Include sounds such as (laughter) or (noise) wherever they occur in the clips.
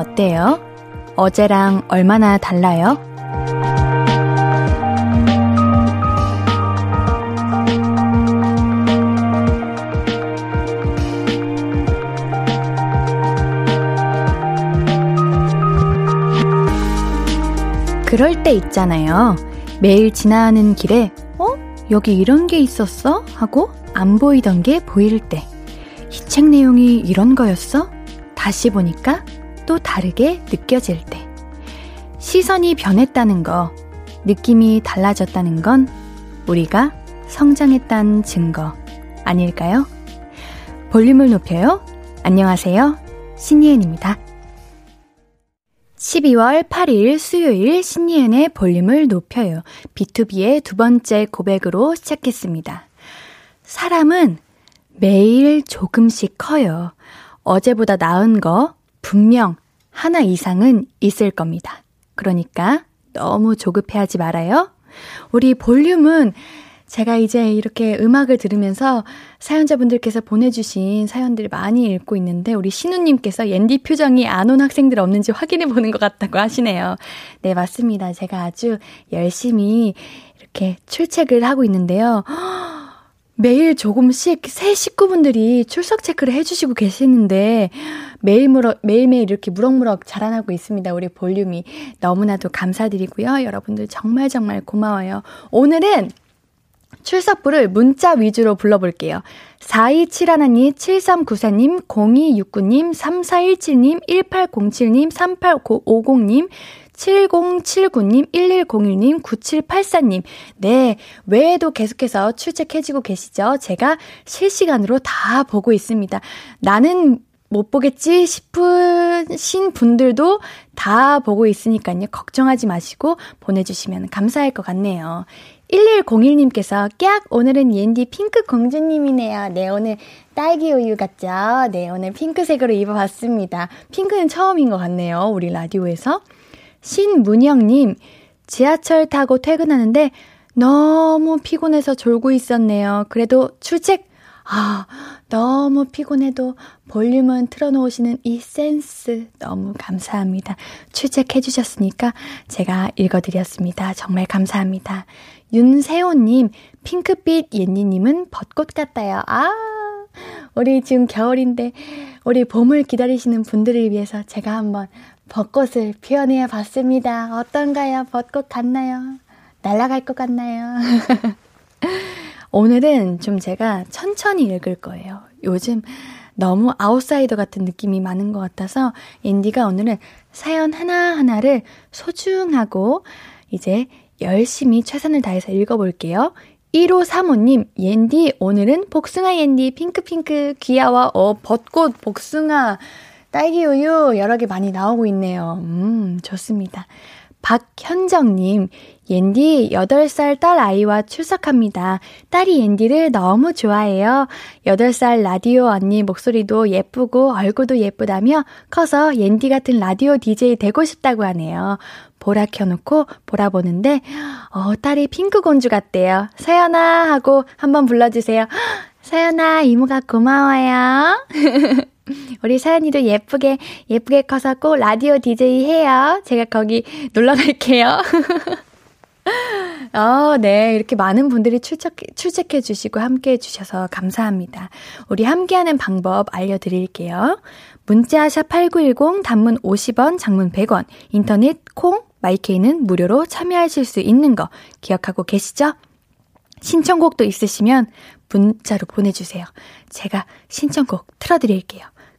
어때요? 어제랑 얼마나 달라요? 그럴 때 있잖아요. 매일 지나는 길에, 어? 여기 이런 게 있었어? 하고 안 보이던 게 보일 때. 이 책 내용이 이런 거였어? 다시 보니까 또 다르게 느껴질 때. 시선이 변했다는 거, 느낌이 달라졌다는 건 우리가 성장했다는 증거 아닐까요? 볼륨을 높여요. 안녕하세요. 신예은입니다. 12월 8일 수요일 신예은의 볼륨을 높여요. B2B의 두 번째 고백으로 시작했습니다. 사람은 매일 조금씩 커요. 어제보다 나은 거 분명 하나 이상은 있을 겁니다. 그러니까 너무 조급해하지 말아요. 우리 볼륨은 제가 이제 이렇게 음악을 들으면서 사연자분들께서 보내주신 사연들 많이 읽고 있는데 우리 신우님께서 옌디 표정이 안 온 학생들 없는지 확인해 보는 것 같다고 하시네요. 네, 맞습니다. 제가 아주 열심히 이렇게 출첵을 하고 있는데요. 매일 조금씩 새 식구분들이 출석 체크를 해주시고 계시는데 매일무럭, 매일매일 이렇게 무럭무럭 자라나고 있습니다. 우리 볼륨이. 너무나도 감사드리고요. 여러분들 정말 정말 고마워요. 오늘은 출석부를 문자 위주로 불러볼게요. 4271님, 7394님, 0269님, 3417님, 1807님, 3850님, 7079님, 1101님, 9784님. 네, 외에도 계속해서 출첵해지고 계시죠? 제가 실시간으로 다 보고 있습니다. 나는 못 보겠지 싶으신 분들도 다 보고 있으니까요. 걱정하지 마시고 보내주시면 감사할 것 같네요. 1101님께서 깍 오늘은 옌디 핑크 공주님이네요. 네 오늘 딸기 우유 같죠? 네 오늘 핑크색으로 입어봤습니다. 핑크는 처음인 것 같네요. 우리 라디오에서. 신문영님 지하철 타고 퇴근하는데 너무 피곤해서 졸고 있었네요. 그래도 출첵 아, 너무 피곤해도 볼륨은 틀어놓으시는 이 센스 너무 감사합니다. 출첵해주셨으니까 제가 읽어드렸습니다. 정말 감사합니다. 윤세호님, 핑크빛 옌니님은 벚꽃 같아요. 아, 우리 지금 겨울인데, 우리 봄을 기다리시는 분들을 위해서 제가 한번 벚꽃을 피워내 봤습니다. 어떤가요? 벚꽃 같나요? 날아갈 것 같나요? (laughs) 오늘은 좀 제가 천천히 읽을 거예요. 요즘 너무 아웃사이더 같은 느낌이 많은 것 같아서 인디가 오늘은 사연 하나하나를 소중하고 이제 열심히 최선을 다해서 읽어볼게요. 1535님, 옌디, 오늘은 복숭아 옌디, 핑크핑크, 귀여워, 어, 벚꽃, 복숭아, 딸기 우유, 여러 개 많이 나오고 있네요. 음, 좋습니다. 박현정님, 옌디 8살 딸 아이와 출석합니다. 딸이 옌디를 너무 좋아해요. 8살 라디오 언니 목소리도 예쁘고 얼굴도 예쁘다며 커서 옌디 같은 라디오 DJ 되고 싶다고 하네요. 보라 켜놓고 보라 보는데, 어, 딸이 핑크공주 같대요. 서연아 하고 한번 불러주세요. (gasps) 서연아, 이모가 고마워요. (laughs) 우리 사연이도 예쁘게, 예쁘게 커서 꼭 라디오 DJ 해요. 제가 거기 놀러 갈게요. (laughs) 어, 네. 이렇게 많은 분들이 출석, 출첵해 주시고 함께 해 주셔서 감사합니다. 우리 함께하는 방법 알려드릴게요. 문자샵 8910 단문 50원, 장문 100원, 인터넷 콩, 마이케이는 무료로 참여하실 수 있는 거 기억하고 계시죠? 신청곡도 있으시면 문자로 보내주세요. 제가 신청곡 틀어드릴게요.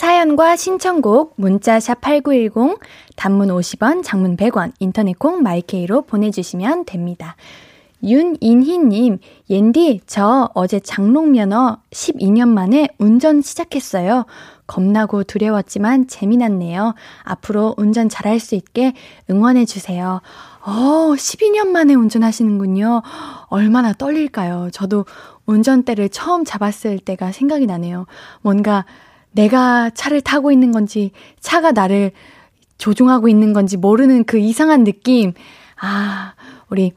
사연과 신청곡 문자샵 8910 단문 50원, 장문 100원, 인터넷 콩 마이케이로 보내 주시면 됩니다. 윤인희 님, 옌디, 저 어제 장롱 면허 12년 만에 운전 시작했어요. 겁나고 두려웠지만 재미났네요. 앞으로 운전 잘할 수 있게 응원해 주세요. 어, 12년 만에 운전하시는군요. 얼마나 떨릴까요? 저도 운전대를 처음 잡았을 때가 생각이 나네요. 뭔가 내가 차를 타고 있는 건지, 차가 나를 조종하고 있는 건지 모르는 그 이상한 느낌. 아, 우리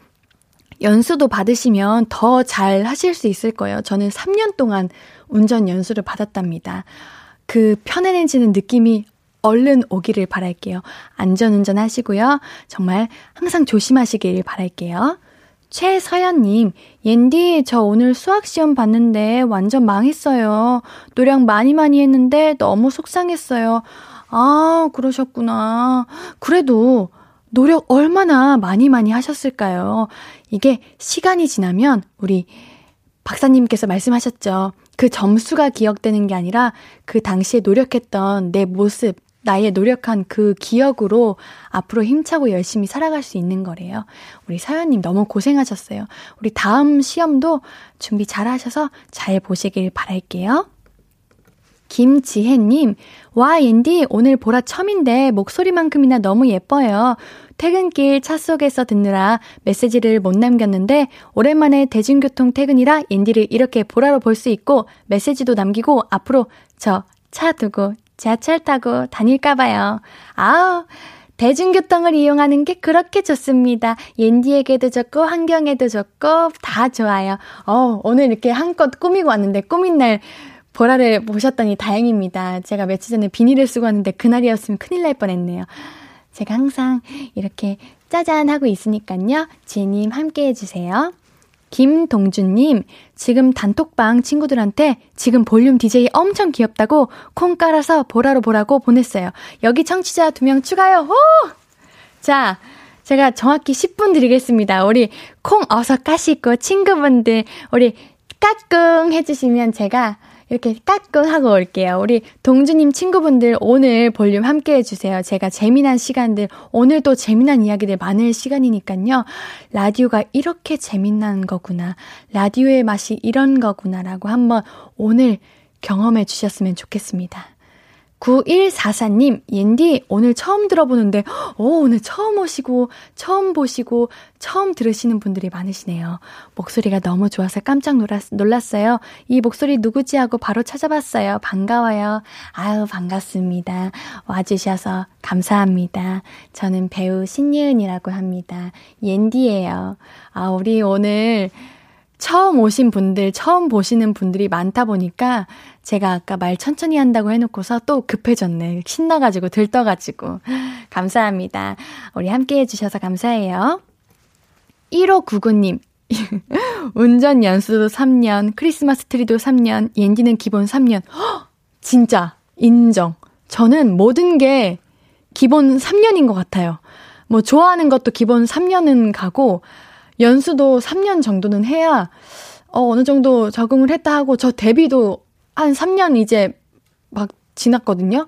연수도 받으시면 더 잘 하실 수 있을 거예요. 저는 3년 동안 운전 연수를 받았답니다. 그 편안해지는 느낌이 얼른 오기를 바랄게요. 안전 운전 하시고요. 정말 항상 조심하시길 바랄게요. 최서연님, 옌디, 저 오늘 수학시험 봤는데 완전 망했어요. 노력 많이 많이 했는데 너무 속상했어요. 아, 그러셨구나. 그래도 노력 얼마나 많이 많이 하셨을까요? 이게 시간이 지나면 우리 박사님께서 말씀하셨죠. 그 점수가 기억되는 게 아니라 그 당시에 노력했던 내 모습, 나의 노력한 그 기억으로 앞으로 힘차고 열심히 살아갈 수 있는 거래요. 우리 사연님 너무 고생하셨어요. 우리 다음 시험도 준비 잘 하셔서 잘 보시길 바랄게요. 김지혜님, 와, 옌디, 오늘 보라 처음인데 목소리만큼이나 너무 예뻐요. 퇴근길 차 속에서 듣느라 메시지를 못 남겼는데, 오랜만에 대중교통 퇴근이라 옌디를 이렇게 보라로 볼 수 있고, 메시지도 남기고, 앞으로 저 차 두고 지하철 타고 다닐까봐요. 아우, 대중교통을 이용하는 게 그렇게 좋습니다. 옌디에게도 좋고, 환경에도 좋고, 다 좋아요. 어, 오늘 이렇게 한껏 꾸미고 왔는데, 꾸민 날, 보라를 보셨더니 다행입니다. 제가 며칠 전에 비닐을 쓰고 왔는데 그날이었으면 큰일 날 뻔했네요. 제가 항상 이렇게 짜잔 하고 있으니까요. 지혜님 함께 해주세요. 김동준님, 지금 단톡방 친구들한테 지금 볼륨 DJ 엄청 귀엽다고 콩 깔아서 보라로 보라고 보냈어요. 여기 청취자 두 명 추가요. 호! 자, 제가 정확히 10분 드리겠습니다. 우리 콩 어서 까시고 친구분들, 우리 까꿍 해주시면 제가 이렇게 까꿍하고 올게요. 우리 동주님 친구분들 오늘 볼륨 함께 해주세요. 제가 재미난 시간들, 오늘도 재미난 이야기들 많을 시간이니까요. 라디오가 이렇게 재미난 거구나. 라디오의 맛이 이런 거구나라고 한번 오늘 경험해 주셨으면 좋겠습니다. 9144님, 옌디, 오늘 처음 들어보는데, 오, 오늘 처음 오시고, 처음 보시고, 처음 들으시는 분들이 많으시네요. 목소리가 너무 좋아서 깜짝 놀랐, 놀랐 어요. 이 목소리 누구지 하고 바로 찾아봤어요. 반가워요. 아유, 반갑습니다. 와주셔서 감사합니다. 저는 배우 신예은이라고 합니다. 옌디예요. 아, 우리 오늘, 처음 오신 분들, 처음 보시는 분들이 많다 보니까 제가 아까 말 천천히 한다고 해놓고서 또 급해졌네. 신나가지고 들떠가지고. 감사합니다. 우리 함께 해주셔서 감사해요. 1599님. (laughs) 운전 연수도 3년, 크리스마스 트리도 3년, 옌디는 기본 3년. 허! 진짜, 인정. 저는 모든 게 기본 3년인 것 같아요. 뭐, 좋아하는 것도 기본 3년은 가고, 연수도 3년 정도는 해야 어, 어느 정도 적응을 했다 하고 저 데뷔도 한 3년 이제 막 지났거든요.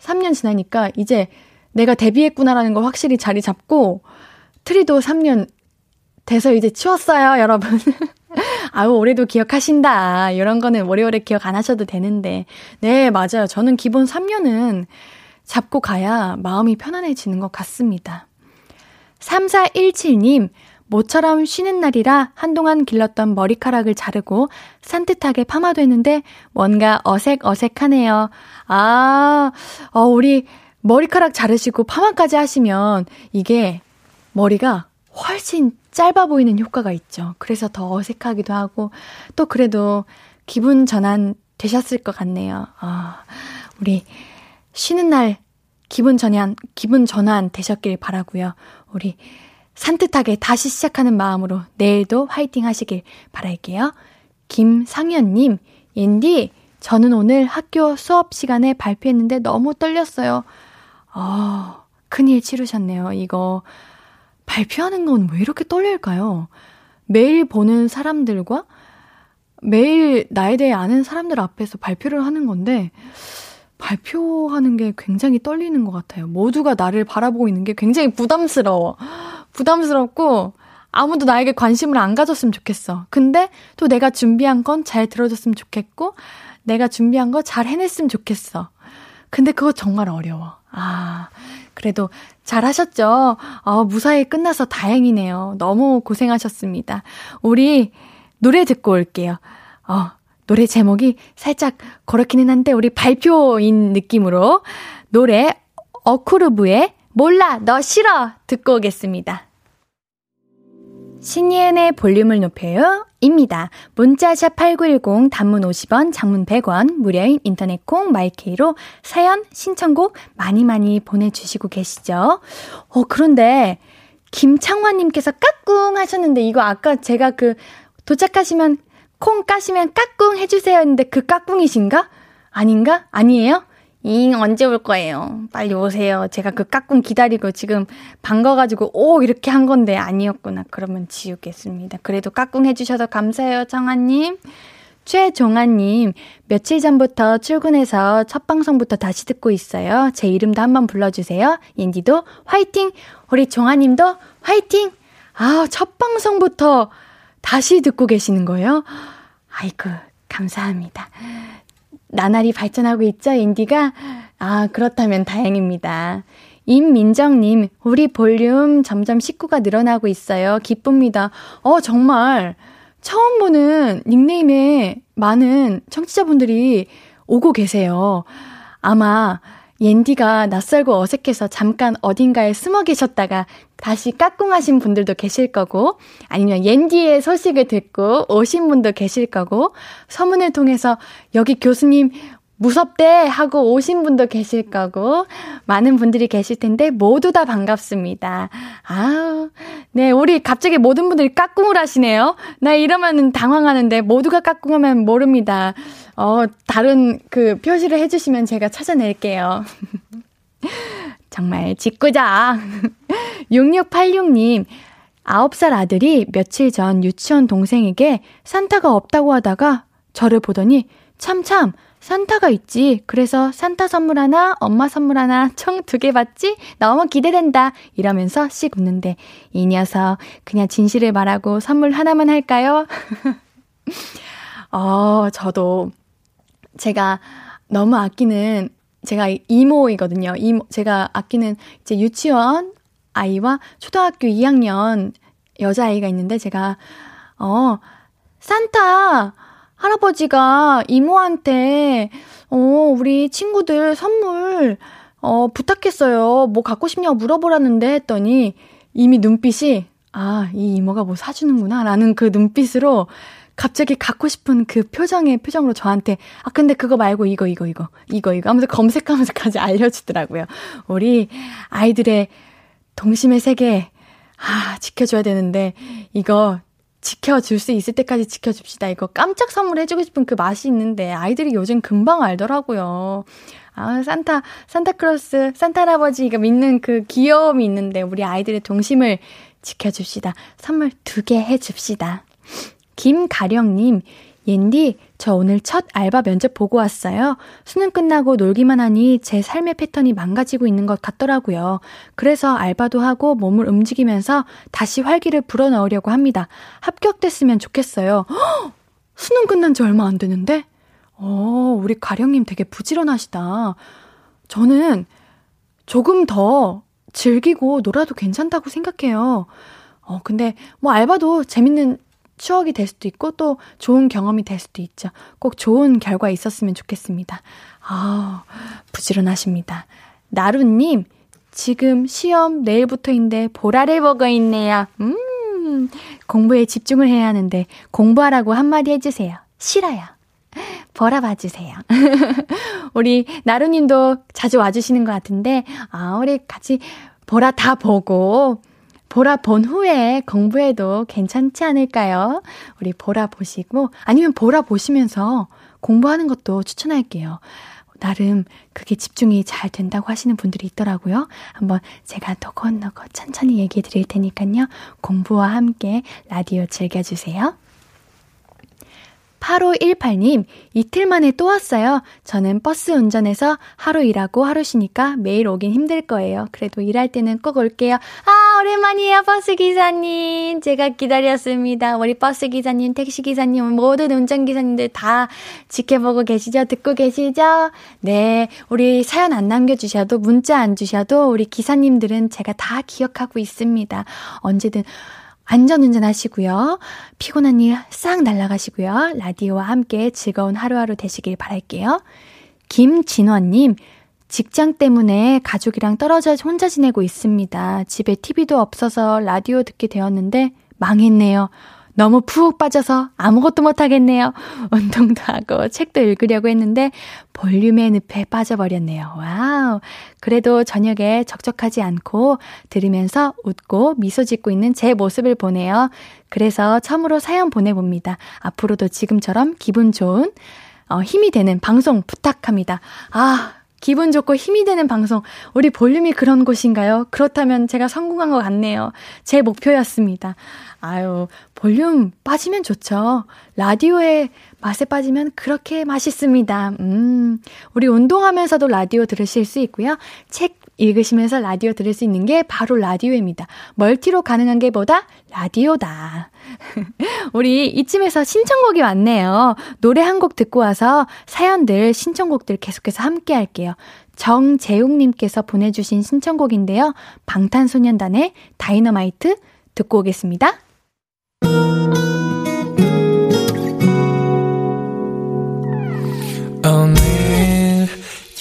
3년 지나니까 이제 내가 데뷔했구나라는 걸 확실히 자리 잡고 트리도 3년 돼서 이제 치웠어요, 여러분. (laughs) 아유, 올해도 기억하신다. 이런 거는 오래오래 기억 안 하셔도 되는데. 네, 맞아요. 저는 기본 3년은 잡고 가야 마음이 편안해지는 것 같습니다. 3417님, 모처럼 쉬는 날이라 한동안 길렀던 머리카락을 자르고 산뜻하게 파마됐는데 뭔가 어색어색하네요. 아, 어, 우리 머리카락 자르시고 파마까지 하시면 이게 머리가 훨씬 짧아 보이는 효과가 있죠. 그래서 더 어색하기도 하고 또 그래도 기분 전환 되셨을 것 같네요. 아, 우리 쉬는 날 기분 전환, 기분 전환 되셨길 바라고요. 우리 산뜻하게 다시 시작하는 마음으로 내일도 화이팅 하시길 바랄게요. 김상현님, 옌디, 저는 오늘 학교 수업 시간에 발표했는데 너무 떨렸어요. 어, 큰일 치르셨네요. 이거 발표하는 건 왜 이렇게 떨릴까요? 매일 보는 사람들과 매일 나에 대해 아는 사람들 앞에서 발표를 하는 건데 발표하는 게 굉장히 떨리는 것 같아요. 모두가 나를 바라보고 있는 게 굉장히 부담스러워. 부담스럽고 아무도 나에게 관심을 안 가졌으면 좋겠어. 근데 또 내가 준비한 건 잘 들어줬으면 좋겠고, 내가 준비한 거 잘 해냈으면 좋겠어. 근데 그거 정말 어려워. 아, 그래도 잘하셨죠? 어, 무사히 끝나서 다행이네요. 너무 고생하셨습니다. 우리 노래 듣고 올게요. 어, 노래 제목이 살짝 그렇기는 한데, 우리 발표인 느낌으로 노래 어쿠르브의 몰라, 너 싫어! 듣고 오겠습니다. 신예은의 볼륨을 높여요. 입니다. 문자샵 8910 단문 50원, 장문 100원, 무료인 인터넷 콩 마이케이로 사연, 신청곡 많이 많이 보내주시고 계시죠. 어, 그런데 김창환님께서 까꿍 하셨는데 이거 아까 제가 그 도착하시면 콩 까시면 까꿍 해주세요 했는데 그 까꿍이신가? 아닌가? 아니에요? 잉, 언제 올 거예요? 빨리 오세요. 제가 그 까꿍 기다리고 지금 반가가지고, 오! 이렇게 한 건데 아니었구나. 그러면 지우겠습니다. 그래도 까꿍 해주셔서 감사해요, 청아님. 최종아님, 며칠 전부터 출근해서 첫 방송부터 다시 듣고 있어요. 제 이름도 한번 불러주세요. 옌디도 화이팅! 우리 종아님도 화이팅! 아, 첫 방송부터 다시 듣고 계시는 거예요? 아이고, 감사합니다. 나날이 발전하고 있죠, 인디가? 아, 그렇다면 다행입니다. 임민정님, 우리 볼륨 점점 식구가 늘어나고 있어요. 기쁩니다. 어, 정말, 처음 보는 닉네임에 많은 청취자분들이 오고 계세요. 아마, 옌디가 낯설고 어색해서 잠깐 어딘가에 숨어 계셨다가 다시 까꿍하신 분들도 계실 거고, 아니면 옌디의 소식을 듣고 오신 분도 계실 거고, 서문을 통해서 여기 교수님 무섭대 하고 오신 분도 계실 거고, 많은 분들이 계실 텐데, 모두 다 반갑습니다. 아우, 네, 우리 갑자기 모든 분들이 까꿍을 하시네요. 나 이러면 당황하는데, 모두가 까꿍하면 모릅니다. 어, 다른 그 표시를 해 주시면 제가 찾아낼게요. (laughs) 정말 짓궂자. 6686님, 9살 아들이 며칠 전 유치원 동생에게 산타가 없다고 하다가 저를 보더니 참참 산타가 있지. 그래서 산타 선물 하나, 엄마 선물 하나, 총 두 개 받지? 너무 기대된다. 이러면서 씩 웃는데, 이 녀석, 그냥 진실을 말하고 선물 하나만 할까요? (laughs) 어, 저도 제가 너무 아끼는 제가 이모이거든요. 이모, 제가 아끼는 이제 유치원 아이와 초등학교 2학년 여자아이가 있는데 제가, 어, 산타 할아버지가 이모한테, 어, 우리 친구들 선물, 어, 부탁했어요. 뭐 갖고 싶냐고 물어보라는데 했더니 이미 눈빛이, 아, 이 이모가 뭐 사주는구나. 라는 그 눈빛으로 갑자기 갖고 싶은 그 표정의 표정으로 저한테 아 근데 그거 말고 이거 이거 이거 이거 이거 하면서 검색하면서까지 (laughs) 알려주더라고요. 우리 아이들의 동심의 세계 아 지켜줘야 되는데 이거 지켜줄 수 있을 때까지 지켜줍시다. 이거 깜짝 선물해주고 싶은 그 맛이 있는데 아이들이 요즘 금방 알더라고요. 아, 산타, 산타크로스, 산타 할아버지가 믿는 그 귀여움이 있는데 우리 아이들의 동심을 지켜줍시다. 선물 두 개 해줍시다. 김가령님, 옌디, 저 오늘 첫 알바 면접 보고 왔어요. 수능 끝나고 놀기만 하니 제 삶의 패턴이 망가지고 있는 것 같더라고요. 그래서 알바도 하고 몸을 움직이면서 다시 활기를 불어넣으려고 합니다. 합격됐으면 좋겠어요. 허! 수능 끝난 지 얼마 안 되는데? 어, 우리 가령님 되게 부지런하시다. 저는 조금 더 즐기고 놀아도 괜찮다고 생각해요. 어, 근데 뭐 알바도 재밌는 추억이 될 수도 있고 또 좋은 경험이 될 수도 있죠. 꼭 좋은 결과 있었으면 좋겠습니다. 아, 부지런하십니다. 나루님, 지금 시험 내일부터인데 보라를 보고 있네요. 음, 공부에 집중을 해야 하는데 공부하라고 한마디 해주세요. 싫어요. 보라 봐주세요. (laughs) 우리 나루님도 자주 와주시는 것 같은데, 아, 우리 같이 보라 다 보고, 보라 본 후에 공부해도 괜찮지 않을까요? 우리 보라 보시고, 아니면 보라 보시면서 공부하는 것도 추천할게요. 나름 그게 집중이 잘 된다고 하시는 분들이 있더라고요. 한번 제가 느긋느긋 천천히 얘기해 드릴 테니까요. 공부와 함께 라디오 즐겨주세요. 8518님, 이틀 만에 또 왔어요. 저는 버스 운전해서 하루 일하고 하루 쉬니까 매일 오긴 힘들 거예요. 그래도 일할 때는 꼭 올게요. 아, 오랜만이에요, 버스 기사님. 제가 기다렸습니다. 우리 버스 기사님, 택시 기사님, 모든 운전 기사님들 다 지켜보고 계시죠? 듣고 계시죠? 네. 우리 사연 안 남겨주셔도, 문자 안 주셔도, 우리 기사님들은 제가 다 기억하고 있습니다. 언제든 안전운전 하시고요. 피곤한 일 싹 날라가시고요. 라디오와 함께 즐거운 하루하루 되시길 바랄게요. 김진원님, 직장 때문에 가족이랑 떨어져 혼자 지내고 있습니다. 집에 TV도 없어서 라디오 듣게 되었는데 망했네요. 너무 푹 빠져서 아무것도 못하겠네요. (laughs) 운동도 하고 책도 읽으려고 했는데 볼륨의 늪에 빠져버렸네요. 와우. 그래도 저녁에 적적하지 않고 들으면서 웃고 미소 짓고 있는 제 모습을 보네요. 그래서 처음으로 사연 보내봅니다. 앞으로도 지금처럼 기분 좋은, 어, 힘이 되는 방송 부탁합니다. 아, 기분 좋고 힘이 되는 방송. 우리 볼륨이 그런 곳인가요? 그렇다면 제가 성공한 것 같네요. 제 목표였습니다. 아유, 볼륨 빠지면 좋죠. 라디오의 맛에 빠지면 그렇게 맛있습니다. 음, 우리 운동하면서도 라디오 들으실 수 있고요. 책 읽으시면서 라디오 들을 수 있는 게 바로 라디오입니다. 멀티로 가능한 게 보다 라디오다. (laughs) 우리 이쯤에서 신청곡이 왔네요. 노래 한 곡 듣고 와서 사연들, 신청곡들 계속해서 함께 할게요. 정재웅님께서 보내주신 신청곡인데요. 방탄소년단의 다이너마이트 듣고 오겠습니다. 오늘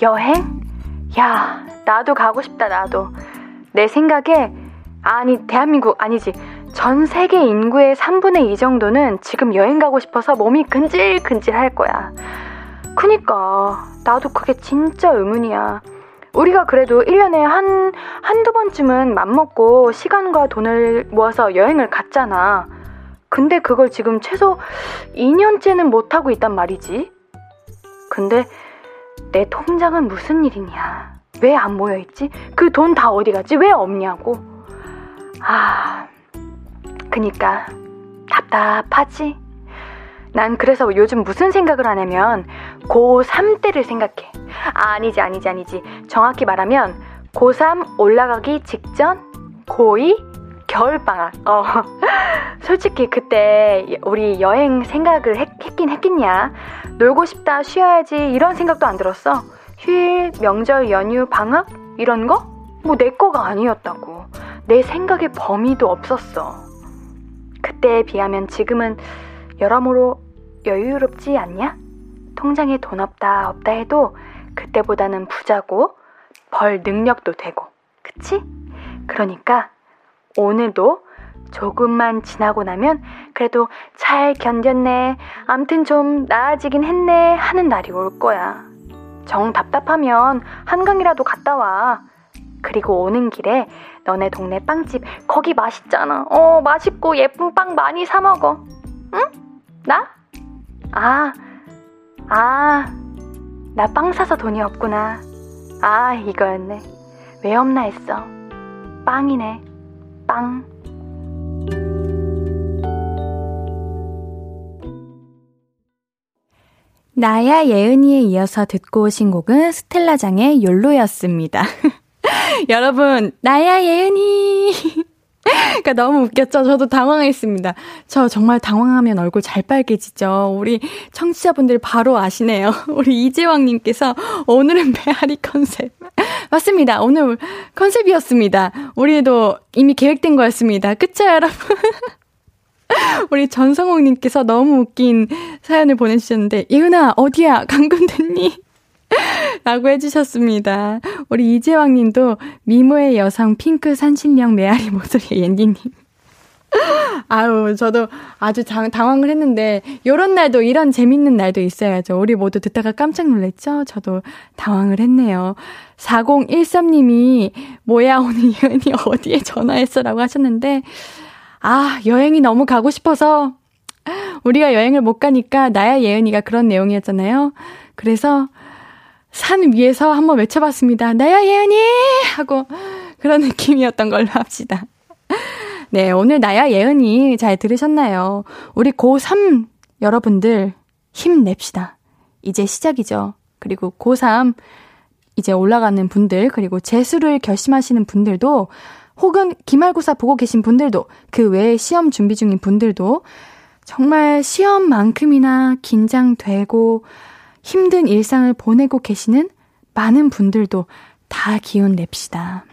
여행? 야, 나도 가고 싶다, 나도. 내 생각에, 아니, 대한민국, 아니지. 전 세계 인구의 3분의 2 정도는 지금 여행 가고 싶어서 몸이 근질근질 할 거야. 그니까, 나도 그게 진짜 의문이야. 우리가 그래도 1년에 한, 한두 번쯤은 맘먹고 시간과 돈을 모아서 여행을 갔잖아. 근데 그걸 지금 최소 2년째는 못하고 있단 말이지. 근데 내 통장은 무슨 일이냐? 왜 안 모여있지? 그 돈 다 어디 갔지? 왜 없냐고. 아, 그니까 답답하지? 난 그래서 요즘 무슨 생각을 하냐면 고3 때를 생각해. 아, 아니지, 아니지, 아니지. 정확히 말하면 고3 올라가기 직전 고2 겨울방학. 어. (laughs) 솔직히 그때 우리 여행 생각을 했, 했긴 했겠냐. 놀고 싶다, 쉬어야지, 이런 생각도 안 들었어. 휴일, 명절, 연휴, 방학? 이런 거? 뭐 내 거가 아니었다고. 내 생각의 범위도 없었어. 그때에 비하면 지금은 여러모로 여유롭지 않냐? 통장에 돈 없다, 없다 해도 그때보다는 부자고 벌 능력도 되고. 그치? 그러니까 오늘도 조금만 지나고 나면 그래도 잘 견뎠네. 암튼 좀 나아지긴 했네. 하는 날이 올 거야. 정 답답하면 한강이라도 갔다 와. 그리고 오는 길에 너네 동네 빵집 거기 맛있잖아. 어, 맛있고 예쁜 빵 많이 사 먹어. 응? 나? 아, 아, 나 빵 사서 돈이 없구나. 아, 이거였네. 왜 없나 했어. 빵이네. 빵. 나야 예은이에 이어서 듣고 오신 곡은 스텔라장의 욜로였습니다. (laughs) 여러분, 나야 예은이! (laughs) 그러니까 너무 웃겼죠? 저도 당황했습니다. 저 정말 당황하면 얼굴 잘 빨개지죠? 우리 청취자분들 바로 아시네요. (laughs) 우리 이재왕님께서 오늘은 메아리 컨셉. 맞습니다. 오늘 컨셉이었습니다. 우리도 이미 계획된 거였습니다. 그쵸, 여러분? (laughs) 우리 전성옥님께서 너무 웃긴 사연을 보내주셨는데, 예은아, 어디야? 강금 됐니? 라고 해주셨습니다. 우리 이재왕 님도 미모의 여성 핑크 산신령 메아리 목소리 옌디님. 아유, 저도 아주 당, 당황을 했는데, 요런 날도, 이런 재밌는 날도 있어야죠. 우리 모두 듣다가 깜짝 놀랐죠? 저도 당황을 했네요. 4013님이, 뭐야, 오늘 예은이 어디에 전화했어? 라고 하셨는데, 아, 여행이 너무 가고 싶어서, 우리가 여행을 못 가니까, 나야 예은이가 그런 내용이었잖아요. 그래서, 산 위에서 한번 외쳐봤습니다. 나야 예은이! 하고 그런 느낌이었던 걸로 합시다. 네, 오늘 나야 예은이 잘 들으셨나요? 우리 고3 여러분들 힘냅시다. 이제 시작이죠. 그리고 고3 이제 올라가는 분들, 그리고 재수를 결심하시는 분들도 혹은 기말고사 보고 계신 분들도 그 외에 시험 준비 중인 분들도 정말 시험만큼이나 긴장되고 힘든 일상을 보내고 계시는 많은 분들도 다 기운 냅시다.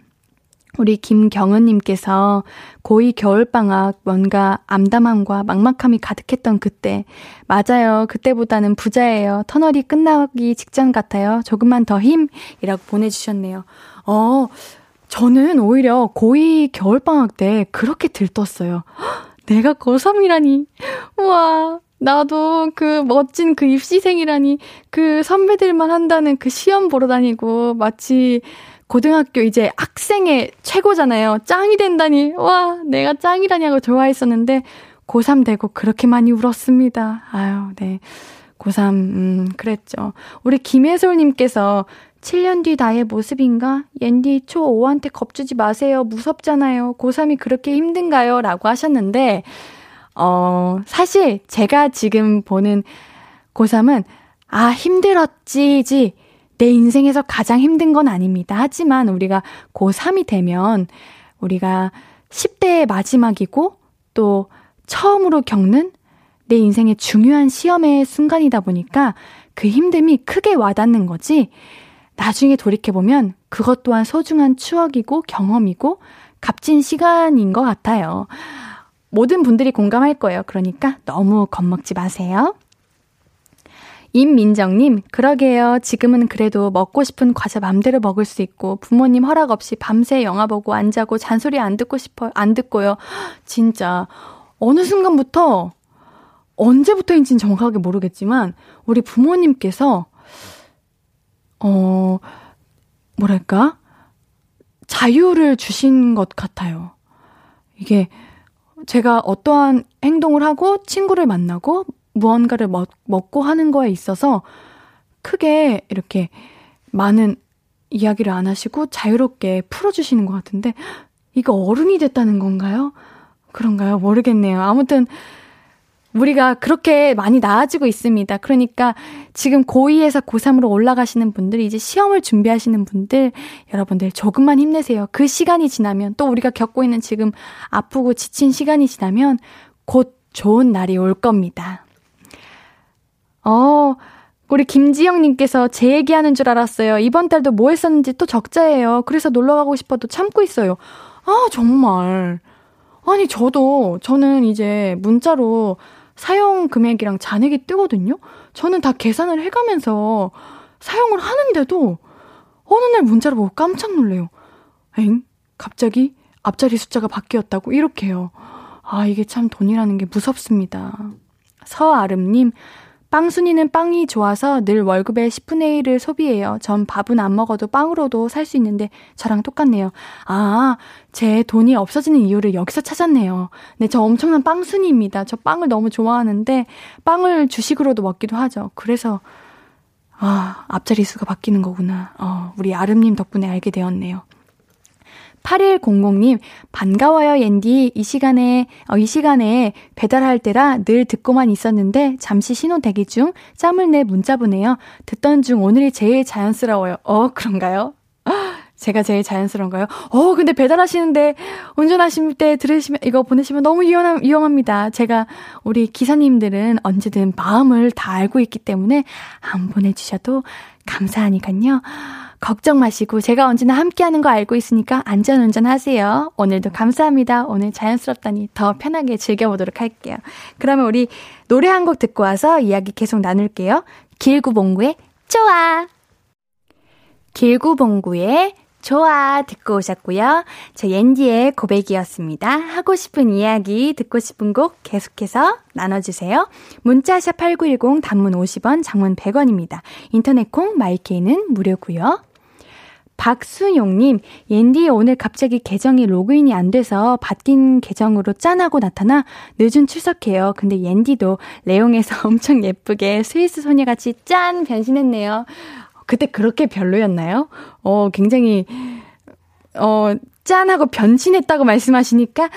우리 김경은님께서 고2 겨울방학 뭔가 암담함과 막막함이 가득했던 그때. 맞아요. 그때보다는 부자예요. 터널이 끝나기 직전 같아요. 조금만 더 힘! 이라고 보내주셨네요. 어, 저는 오히려 고2 겨울방학 때 그렇게 들떴어요. (gasps) 내가 고3이라니. 우와. 나도 그 멋진 그 입시생이라니 그 선배들만 한다는 그 시험 보러 다니고 마치 고등학교 이제 학생의 최고잖아요. 짱이 된다니. 와, 내가 짱이라니 하고 좋아했었는데 고3 되고 그렇게 많이 울었습니다. 아유, 네. 고3, 음, 그랬죠. 우리 김혜솔님께서 7년 뒤 나의 모습인가? 옌디 초 5한테 겁주지 마세요. 무섭잖아요. 고3이 그렇게 힘든가요? 라고 하셨는데, 어, 사실 제가 지금 보는 고3은 아, 힘들었지지 내 인생에서 가장 힘든 건 아닙니다. 하지만 우리가 고3이 되면 우리가 10대의 마지막이고 또 처음으로 겪는 내 인생의 중요한 시험의 순간이다 보니까 그 힘듦이 크게 와닿는 거지. 나중에 돌이켜보면 그것 또한 소중한 추억이고 경험이고 값진 시간인 것 같아요. 모든 분들이 공감할 거예요. 그러니까 너무 겁먹지 마세요. 임민정님, 그러게요. 지금은 그래도 먹고 싶은 과자 맘대로 먹을 수 있고, 부모님 허락 없이 밤새 영화 보고 안 자고 잔소리 안 듣고 싶어요. 안 듣고요. 진짜, 어느 순간부터, 언제부터인지는 정확하게 모르겠지만, 우리 부모님께서, 어, 뭐랄까? 자유를 주신 것 같아요. 이게, 제가 어떠한 행동을 하고 친구를 만나고 무언가를 먹, 먹고 하는 거에 있어서 크게 이렇게 많은 이야기를 안 하시고 자유롭게 풀어주시는 것 같은데 이거 어른이 됐다는 건가요? 그런가요? 모르겠네요. 아무튼 우리가 그렇게 많이 나아지고 있습니다. 그러니까 지금 고2에서 고3으로 올라가시는 분들, 이제 시험을 준비하시는 분들, 여러분들 조금만 힘내세요. 그 시간이 지나면 또 우리가 겪고 있는 지금 아프고 지친 시간이 지나면 곧 좋은 날이 올 겁니다. 어, 우리 김지영님께서 제 얘기하는 줄 알았어요. 이번 달도 뭐 했었는지 또 적자예요. 그래서 놀러 가고 싶어도 참고 있어요. 아, 정말. 아니, 저도, 저는 이제 문자로 사용 금액이랑 잔액이 뜨거든요? 저는 다 계산을 해가면서 사용을 하는데도 어느 날 문자를 보고 깜짝 놀래요. 엥? 갑자기 앞자리 숫자가 바뀌었다고? 이렇게요. 아, 이게 참 돈이라는 게 무섭습니다. 서아름님, 빵순이는 빵이 좋아서 늘 월급의 10분의 1을 소비해요. 전 밥은 안 먹어도 빵으로도 살 수 있는데 저랑 똑같네요. 아, 제 돈이 없어지는 이유를 여기서 찾았네요. 네, 저 엄청난 빵순이입니다. 저 빵을 너무 좋아하는데 빵을 주식으로도 먹기도 하죠. 그래서 아, 앞자리 수가 바뀌는 거구나. 어, 우리 아름님 덕분에 알게 되었네요. 8100님, 반가워요, 옌디. 이 시간에, 어, 이 시간에 배달할 때라 늘 듣고만 있었는데, 잠시 신호 대기 중 짬을 내 문자 보내요. 듣던 중 오늘이 제일 자연스러워요. 어, 그런가요? (gasps) 제가 제일 자연스러운가요? 어, 근데 배달하시는데, 운전하실 때 들으시면, 이거 보내시면 너무 위험, 위험합니다. 제가, 우리 기사님들은 언제든 마음을 다 알고 있기 때문에 안 보내주셔도 감사하니까요. 걱정 마시고 제가 언제나 함께하는 거 알고 있으니까 안전 운전 하세요. 오늘도 감사합니다. 오늘 자연스럽다니 더 편하게 즐겨보도록 할게요. 그러면 우리 노래 한 곡 듣고 와서 이야기 계속 나눌게요. 길구봉구의 좋아. 길구봉구의 좋아 듣고 오셨고요. 저 옌디의 고백이었습니다. 하고 싶은 이야기, 듣고 싶은 곡 계속해서 나눠주세요. 문자샵 8910 단문 50원, 장문 100원입니다. 인터넷 콩 마이케이는 무료고요. 박수용님, 옌디 오늘 갑자기 계정이 로그인이 안 돼서 바뀐 계정으로 짠하고 나타나 늦은 출석해요. 근데 옌디도 레옹에서 (laughs) 엄청 예쁘게 스위스 소녀같이 짠 변신했네요. 그때 그렇게 별로였나요? 어, 굉장히, 어, 짠하고 변신했다고 말씀하시니까,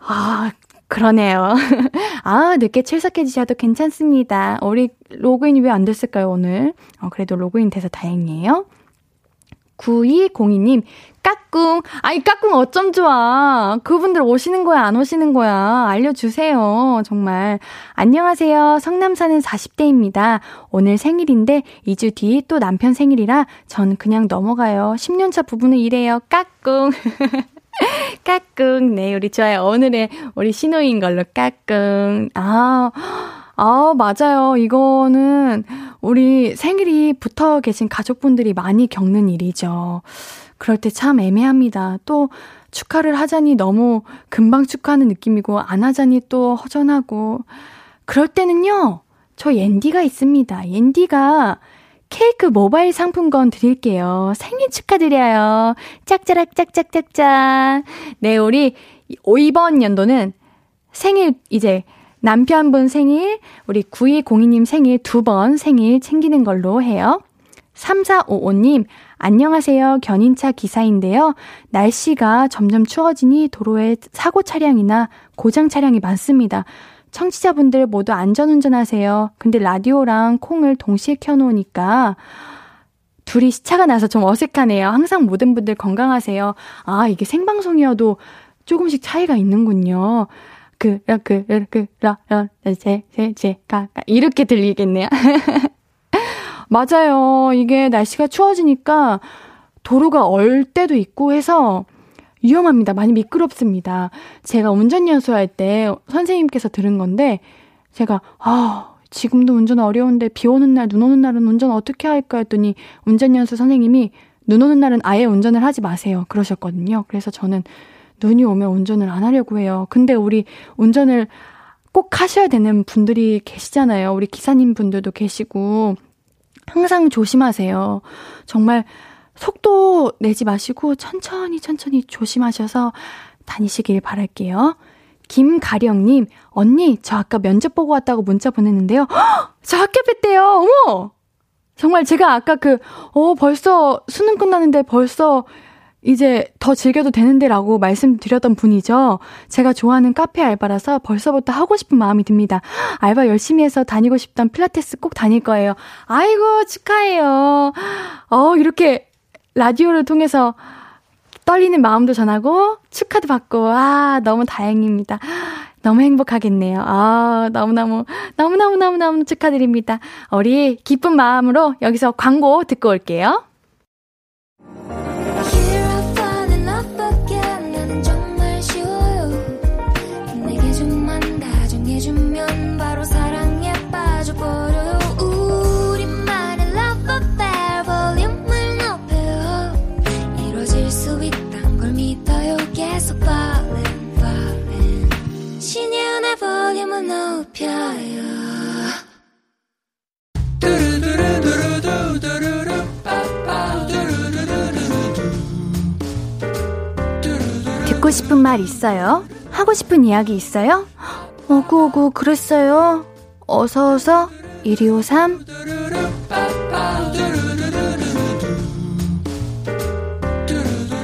아, 그러네요. (laughs) 아, 늦게 출석해 주셔도 괜찮습니다. 우리 로그인이 왜 안 됐을까요, 오늘? 어, 그래도 로그인 돼서 다행이에요. 9202님, 까꿍. 아이, 까꿍 어쩜 좋아. 그분들 오시는 거야, 안 오시는 거야. 알려주세요. 정말. 안녕하세요. 성남 사는 40대입니다. 오늘 생일인데 2주 뒤 또 남편 생일이라 전 그냥 넘어가요. 10년차 부부는 이래요. 까꿍. (laughs) 까꿍. 네, 우리 좋아요. 오늘의 우리 신호인 걸로 까꿍. 아, 아, 맞아요. 이거는 우리 생일이 붙어 계신 가족분들이 많이 겪는 일이죠. 그럴 때 참 애매합니다. 또 축하를 하자니 너무 금방 축하하는 느낌이고 안 하자니 또 허전하고 그럴 때는요. 저 옌디가 있습니다. 옌디가 케이크 모바일 상품권 드릴게요. 생일 축하드려요. 짝짜락 짝짝짝짝. 네, 우리 이번 연도는 생일 이제 남편분 생일, 우리 9202님 생일 두 번 생일 챙기는 걸로 해요. 3455님, 안녕하세요. 견인차 기사인데요. 날씨가 점점 추워지니 도로에 사고 차량이나 고장 차량이 많습니다. 청취자분들 모두 안전운전 하세요. 근데 라디오랑 콩을 동시에 켜놓으니까 둘이 시차가 나서 좀 어색하네요. 항상 모든 분들 건강하세요. 아, 이게 생방송이어도 조금씩 차이가 있는군요. 그, 라, 그, 그, 라, 라, 제, 제, 제, 가, 가. 이렇게 들리겠네요. (laughs) 맞아요. 이게 날씨가 추워지니까 도로가 얼 때도 있고 해서 위험합니다. 많이 미끄럽습니다. 제가 운전 연수할 때 선생님께서 들은 건데, 제가, 아, 지금도 운전 어려운데 비 오는 날, 눈 오는 날은 운전 어떻게 할까 했더니 운전 연수 선생님이 눈 오는 날은 아예 운전을 하지 마세요. 그러셨거든요. 그래서 저는 눈이 오면 운전을 안 하려고 해요. 근데 우리 운전을 꼭 하셔야 되는 분들이 계시잖아요. 우리 기사님 분들도 계시고. 항상 조심하세요. 정말 속도 내지 마시고 천천히 천천히 조심하셔서 다니시길 바랄게요. 김가령님, 언니, 저 아까 면접 보고 왔다고 문자 보냈는데요. 헉! 저 합격했대요! 어머! 정말 제가 아까 그, 어, 벌써 수능 끝나는데 벌써 이제 더 즐겨도 되는데라고 말씀드렸던 분이죠. 제가 좋아하는 카페 알바라서 벌써부터 하고 싶은 마음이 듭니다. 알바 열심히 해서 다니고 싶던 필라테스 꼭 다닐 거예요. 아이고, 축하해요. 어, 이렇게 라디오를 통해서 떨리는 마음도 전하고 축하도 받고, 아, 너무 다행입니다. 너무 행복하겠네요. 아, 너무너무, 너무너무너무너무 축하드립니다. 우리 기쁜 마음으로 여기서 광고 듣고 올게요. 듣고 싶은 말 있어요? 하고 싶은 이야기 있어요? 오구오구 그랬어요? 어서어서 1253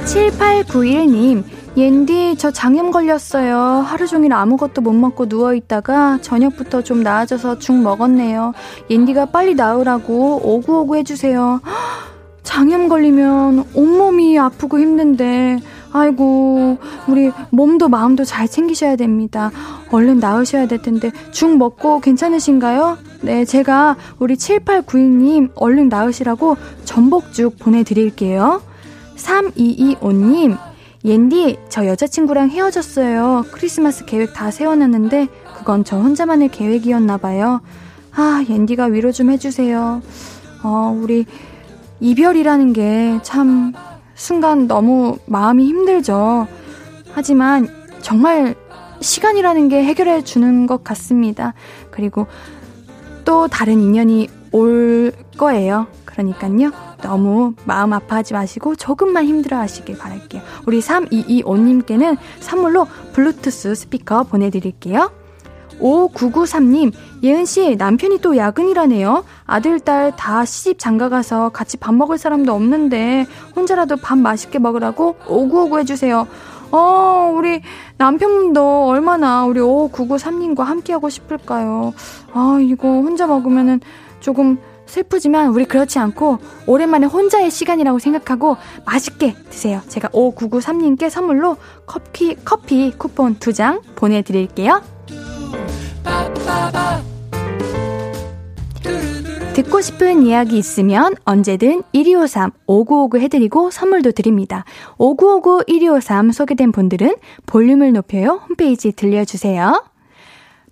7 7891님, 옌디, 저 장염 걸렸어요. 하루 종일 아무것도 못 먹고 누워있다가 저녁부터 좀 나아져서 죽 먹었네요. 옌디가 빨리 나으라고 오구오구 해주세요. (gasps) 장염 걸리면 온몸이 아프고 힘든데, 아이고, 우리 몸도 마음도 잘 챙기셔야 됩니다. 얼른 나으셔야 될 텐데, 죽 먹고 괜찮으신가요? 네, 제가 우리 7892님 얼른 나으시라고 전복죽 보내드릴게요. 3225님, 옌디, 저 여자친구랑 헤어졌어요. 크리스마스 계획 다 세워놨는데, 그건 저 혼자만의 계획이었나봐요. 아, 옌디가 위로 좀 해주세요. 어, 우리, 이별이라는 게 참, 순간 너무 마음이 힘들죠. 하지만, 정말, 시간이라는 게 해결해 주는 것 같습니다. 그리고 또 다른 인연이 올 거예요. 그러니까요. 너무 마음 아파하지 마시고 조금만 힘들어 하시길 바랄게요. 우리 3225님께는 선물로 블루투스 스피커 보내드릴게요. 5993님, 예은씨, 남편이 또 야근이라네요. 아들, 딸 다 시집 장가가서 같이 밥 먹을 사람도 없는데, 혼자라도 밥 맛있게 먹으라고 오구오구 해주세요. 어, 우리 남편분도 얼마나 우리 5993님과 함께하고 싶을까요? 아, 이거 혼자 먹으면은 조금 슬프지만 우리 그렇지 않고 오랜만에 혼자의 시간이라고 생각하고 맛있게 드세요. 제가 5993님께 선물로 커피, 커피 쿠폰 두장 보내드릴게요. 듣고 싶은 이야기 있으면 언제든 1253-5959 해드리고 선물도 드립니다. 5959-1253 소개된 분들은 볼륨을 높여요 홈페이지 들려주세요.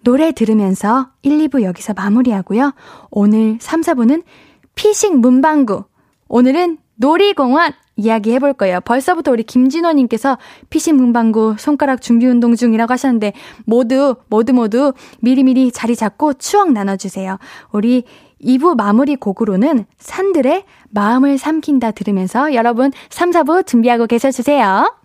노래 들으면서 1, 2부 여기서 마무리하고요. 오늘 3, 4부는 피식 문방구. 오늘은 놀이공원 이야기 해볼 거예요. 벌써부터 우리 김진원님께서 피식 문방구 손가락 준비 운동 중이라고 하셨는데 모두 모두 모두 미리미리 자리 잡고 추억 나눠주세요. 우리 2부 마무리 곡으로는 산들의 마음을 삼킨다 들으면서 여러분 3, 4부 준비하고 계셔주세요.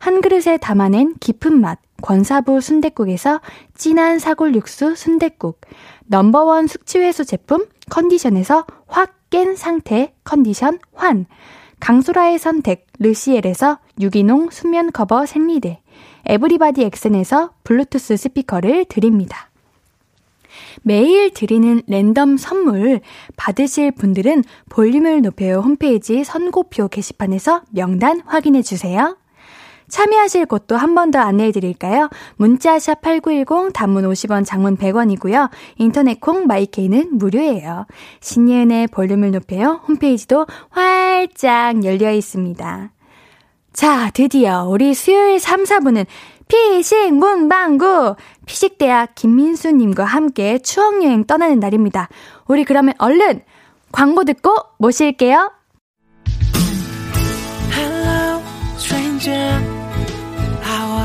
한 그릇에 담아낸 깊은 맛 권사부 순댓국에서 진한 사골 육수 순댓국 넘버원 숙취해소 제품 컨디션에서 확 깬 상태 컨디션 환 강소라의 선택 르시엘에서 유기농 수면 커버 생리대 에브리바디 엑센에서 블루투스 스피커를 드립니다. 매일 드리는 랜덤 선물 받으실 분들은 볼륨을 높여요 홈페이지 선곡표 게시판에서 명단 확인해 주세요. 참여하실 곳도 한 번 더 안내해 드릴까요? 문자샵 8910 단문 50원 장문 100원이고요. 인터넷 콩 마이케이는 무료예요. 신예은의 볼륨을 높여요. 홈페이지도 활짝 열려 있습니다. 자, 드디어 우리 수요일 3, 4분은 피식 문방구 피식대학 김민수님과 함께 추억여행 떠나는 날입니다. 우리 그러면 얼른 광고 듣고 모실게요. Hello,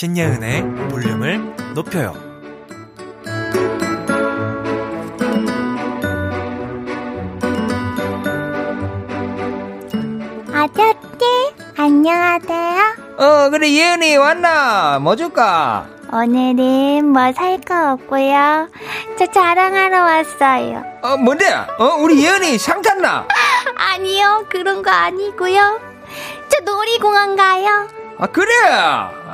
신예은의 볼륨을 높여요. 아저씨, 안녕하세요. 어, 그래, 예은이 왔나? 뭐 줄까? 오늘은 뭐 살 거 없고요. 저 자랑하러 왔어요. 어, 뭔데? 어, 우리 예은이 상 탔나? (laughs) 아니요, 그런 거 아니고요. 저 놀이공원 가요. 아, 그래?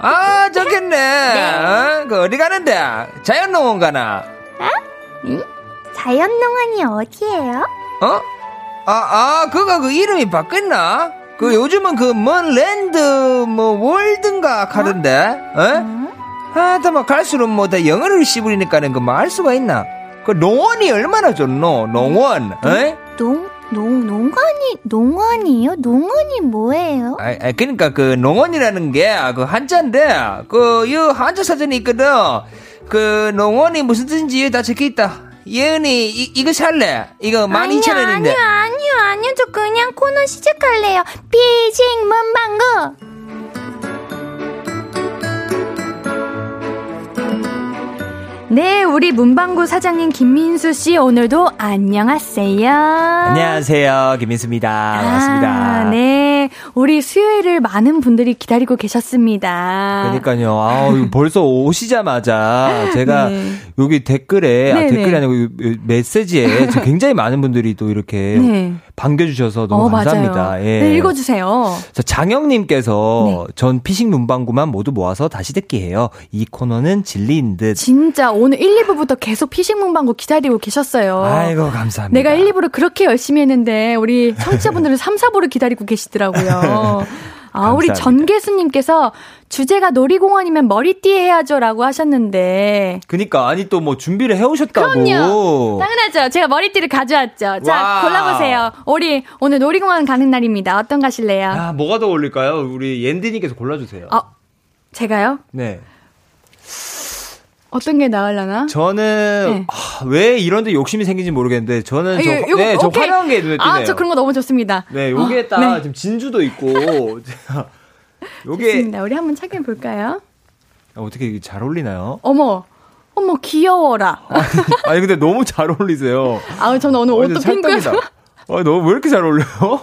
아, 좋겠네. 네. 어? 그 어디 가는데? 자연농원 가나? 응? 자연농원이 어디예요? 어? 아, 아, 그거 그 이름이 바뀌었나? 그 요즘은 그 뭔 랜드 뭐 월든가 하던데, 어? 응? 하다 막 갈수록 뭐 다 영어를 씹으니까는 그말 수가 있나? 그 농원이 얼마나 좋노? 농원, 어? 농, 농, 농원이, 농원이요? 농원이 뭐예요? 아, 아, 그러니까 그 농원이라는 게 그 한자인데 그 이 한자 사전이 있거든. 그 농원이 무슨 뜻인지 다 적혀 있다. 예은이 이, 이거 살래? 이거 12,000원인데. 아니요, 아니요, 아니요. 저 그냥 코너 시작할래요. 피싱 문방구. 네, 우리 문방구 사장님 김민수 씨 오늘도 안녕하세요. 안녕하세요. 김민수입니다. 반갑습니다. 아, 네. 우리 수요일을 많은 분들이 기다리고 계셨습니다. 그러니까요. 아, 벌써 오시자마자 (laughs) 제가 네. 여기 댓글에 아, 네, 댓글이 네. 아니고 이- 이 메시지에 (laughs) 굉장히 많은 분들이 또 이렇게 네. 반겨주셔서 너무 어, 감사합니다. 맞아요. 예. 네, 읽어주세요. 자, 장영님께서 네. 전 피싱 문방구만 모두 모아서 다시 듣기 해요. 이 코너는 진리인 듯. 진짜 오늘 1, 2부부터 계속 피싱 문방구 기다리고 계셨어요. 아이고 감사합니다. 내가 1, 2부를 그렇게 열심히 했는데 우리 청취자분들은 3, 4부를 기다리고 계시더라고요. (laughs) 아, 우리 감사합니다. 전계수님께서 주제가 놀이공원이면 머리띠 해야죠라고 하셨는데. 그니까 아니 또 뭐 준비를 해오셨다고. 그럼요. 당연하죠. 제가 머리띠를 가져왔죠. 자, 와. 골라보세요. 우리 오늘 놀이공원 가는 날입니다. 어떤 가실래요? 아 뭐가 더 어울릴까요? 우리 옌디님께서 골라주세요. 어, 제가요? 네. 어떤 게 나으려나? 저는 네. 아, 왜 이런데 욕심이 생긴지 모르겠는데 저는 저, 이거- 이거 네, 저. 화려한 게 눈에 띄네요. 아, 저 그런 거 너무 좋습니다. 네, 여기에다 어, 네. 지금 진주도 있고 (laughs) (laughs) 요게 좋습니다. 우리 한번 착용해 볼까요? 아, 어떻게 이게 잘 어울리나요? 어머, 어머 귀여워라. (laughs) 아니 근데 너무 잘 어울리세요. 아우 저는 오늘 옷도. 찰떡이다. 아, 너무 왜 이렇게 잘 어울려요?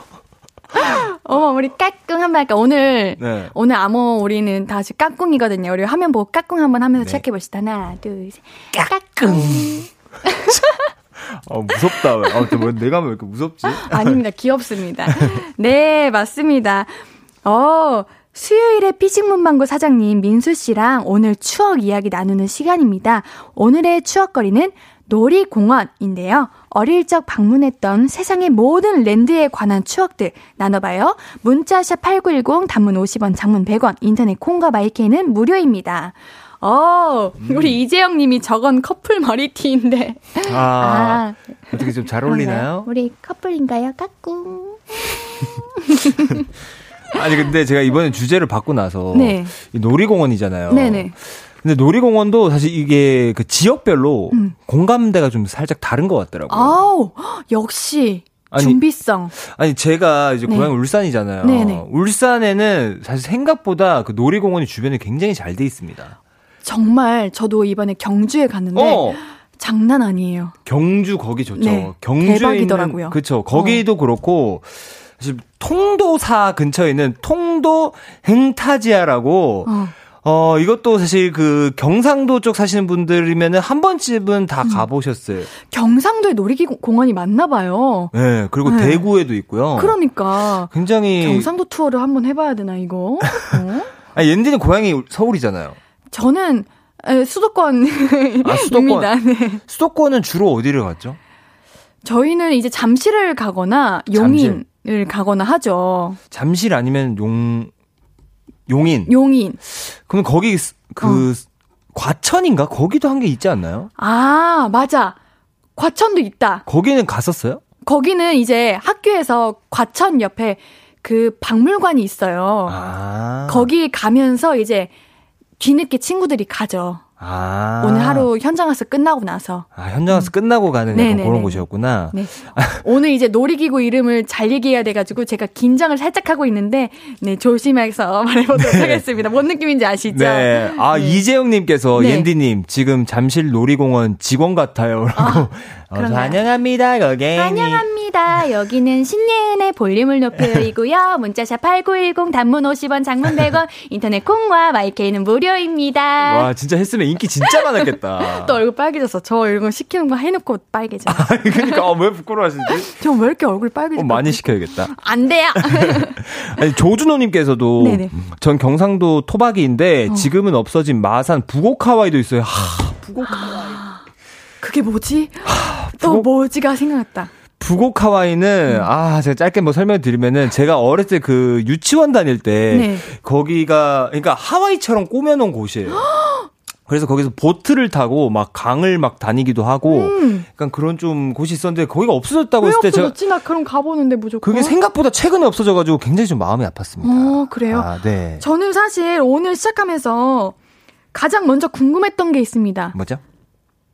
(laughs) 어머 우리 까꿍 한번 할까? 오늘 네. 오늘 암호 우리는 다시 까꿍이거든요. 우리 화면 보고 까꿍 한번 하면서 네. 시작해 봅시다. 하나, 둘, 셋. 까꿍. (laughs) 아, 무섭다. 아무튼 뭐 내가 왜 이렇게 무섭지? 아닙니다. 귀엽습니다. 네, 맞습니다. 어, 수요일에 피싱문방구 사장님 민수 씨랑 오늘 추억 이야기 나누는 시간입니다. 오늘의 추억거리는 놀이공원인데요. 어릴 적 방문했던 세상의 모든 랜드에 관한 추억들 나눠봐요. 문자샵 8910 단문 50원, 장문 100원, 인터넷 콩과 마이케이는 무료입니다. 어, 우리 이재영 님이 적은 커플 머리티인데. 아, 어떻게 좀 잘 어울리나요? 우리 커플인가요? 까꿍. (laughs) 아니 근데 제가 이번에 주제를 받고 나서 네. 이 놀이공원이잖아요. 네네. 근데 놀이공원도 사실 이게 그 지역별로 음. 공감대가 좀 살짝 다른 것 같더라고요. 아우, 역시 아니, 준비성. 아니 제가 이제 네. 고향 울산이잖아요. 네네. 울산에는 사실 생각보다 그 놀이공원이 주변에 굉장히 잘 돼 있습니다. 정말 저도 이번에 경주에 갔는데 어 장난 아니에요. 경주 거기 좋죠. 네, 경주에 대박이더라고요. 그렇죠. 거기도 그렇고 사실 통도사 근처에 있는 통도 행타지아라고 어. 어 이것도 사실 그 경상도 쪽 사시는 분들이면은 한 번쯤은 음. 다 가보셨어요. 경상도에 놀이공원이 많나 봐요. 네 그리고 네. 대구에도 있고요. 그러니까 굉장히 경상도 투어를 한번 해봐야 되나 이거? 어? (laughs) 아니 옌디는 고향이 서울이잖아요. 저는 에, 수도권입니다. 아, 수도권. 네. 수도권은 주로 어디를 갔죠? 저희는 이제 잠실을 가거나 잠실. 용인을 가거나 하죠. 잠실 아니면 용 용인. 용인. 그럼 거기 스- 그 과천인가 거기도 한 게 있지 않나요? 아 맞아. 과천도 있다. 거기는 갔었어요? 거기는 이제 학교에서 과천 옆에 그 박물관이 있어요. 아. 거기 가면서 이제 뒤늦게 친구들이 가죠. 아. 오늘 하루 현장 와서 끝나고 나서. 아, 현장 와서 끝나고 가는 네네네. 그런 곳이었구나. 네. 오늘 이제 놀이기구 이름을 잘 얘기해야 돼가지고 제가 긴장을 살짝 하고 있는데, 네, 조심해서 (laughs) 말해보도록 하겠습니다. 뭔 느낌인지 아시죠? 네. 아, 이재영님께서 네. 옌디님, 지금 잠실 놀이공원 직원 같아요. 라고. 어, 그런가요? 환영합니다, 고객님. 환영합니다. 여기는 신예은의 볼륨을 높여이고요. (laughs) 문자샵 8910 단문 50원, 장문 100원, 인터넷 콩과 마이케이는 무료입니다. 와, 진짜 했으면 인기 진짜 많았겠다. (laughs) 또 얼굴 빨개졌어. 저 이거 시키는 거 해놓고 빨개져. 그러니까 아, 왜 부끄러워하시지? (laughs) 저 왜 이렇게 얼굴 빨개져? 어, 많이 시켜야겠다. 안 돼요. (laughs) 아니, 조준호님께서도 네네. 전 경상도 토박이인데 지금은 없어진 마산 부곡하와이도 있어요. 하, 그게 뭐지? 또 부곡- 뭐지가 생각났다. 부곡 하와이는 음. 아 제가 짧게 뭐 설명을 드리면은 제가 어렸을 때 그 유치원 다닐 때 네. 거기가 그러니까 하와이처럼 꾸며놓은 곳이에요. (gasps) (gasps) 그래서 거기서 보트를 타고 막 강을 막 다니기도 하고 음. 약간 그런 좀 곳이 있었는데 거기가 없어졌다고 왜 했을 때 제가 없어졌지? 나 그럼 가보는데 무조건. 그게 생각보다 최근에 없어져가지고 굉장히 좀 마음이 아팠습니다. 어, 그래요? 아, 네. 저는 사실 오늘 시작하면서 가장 먼저 궁금했던 게 있습니다. 뭐죠?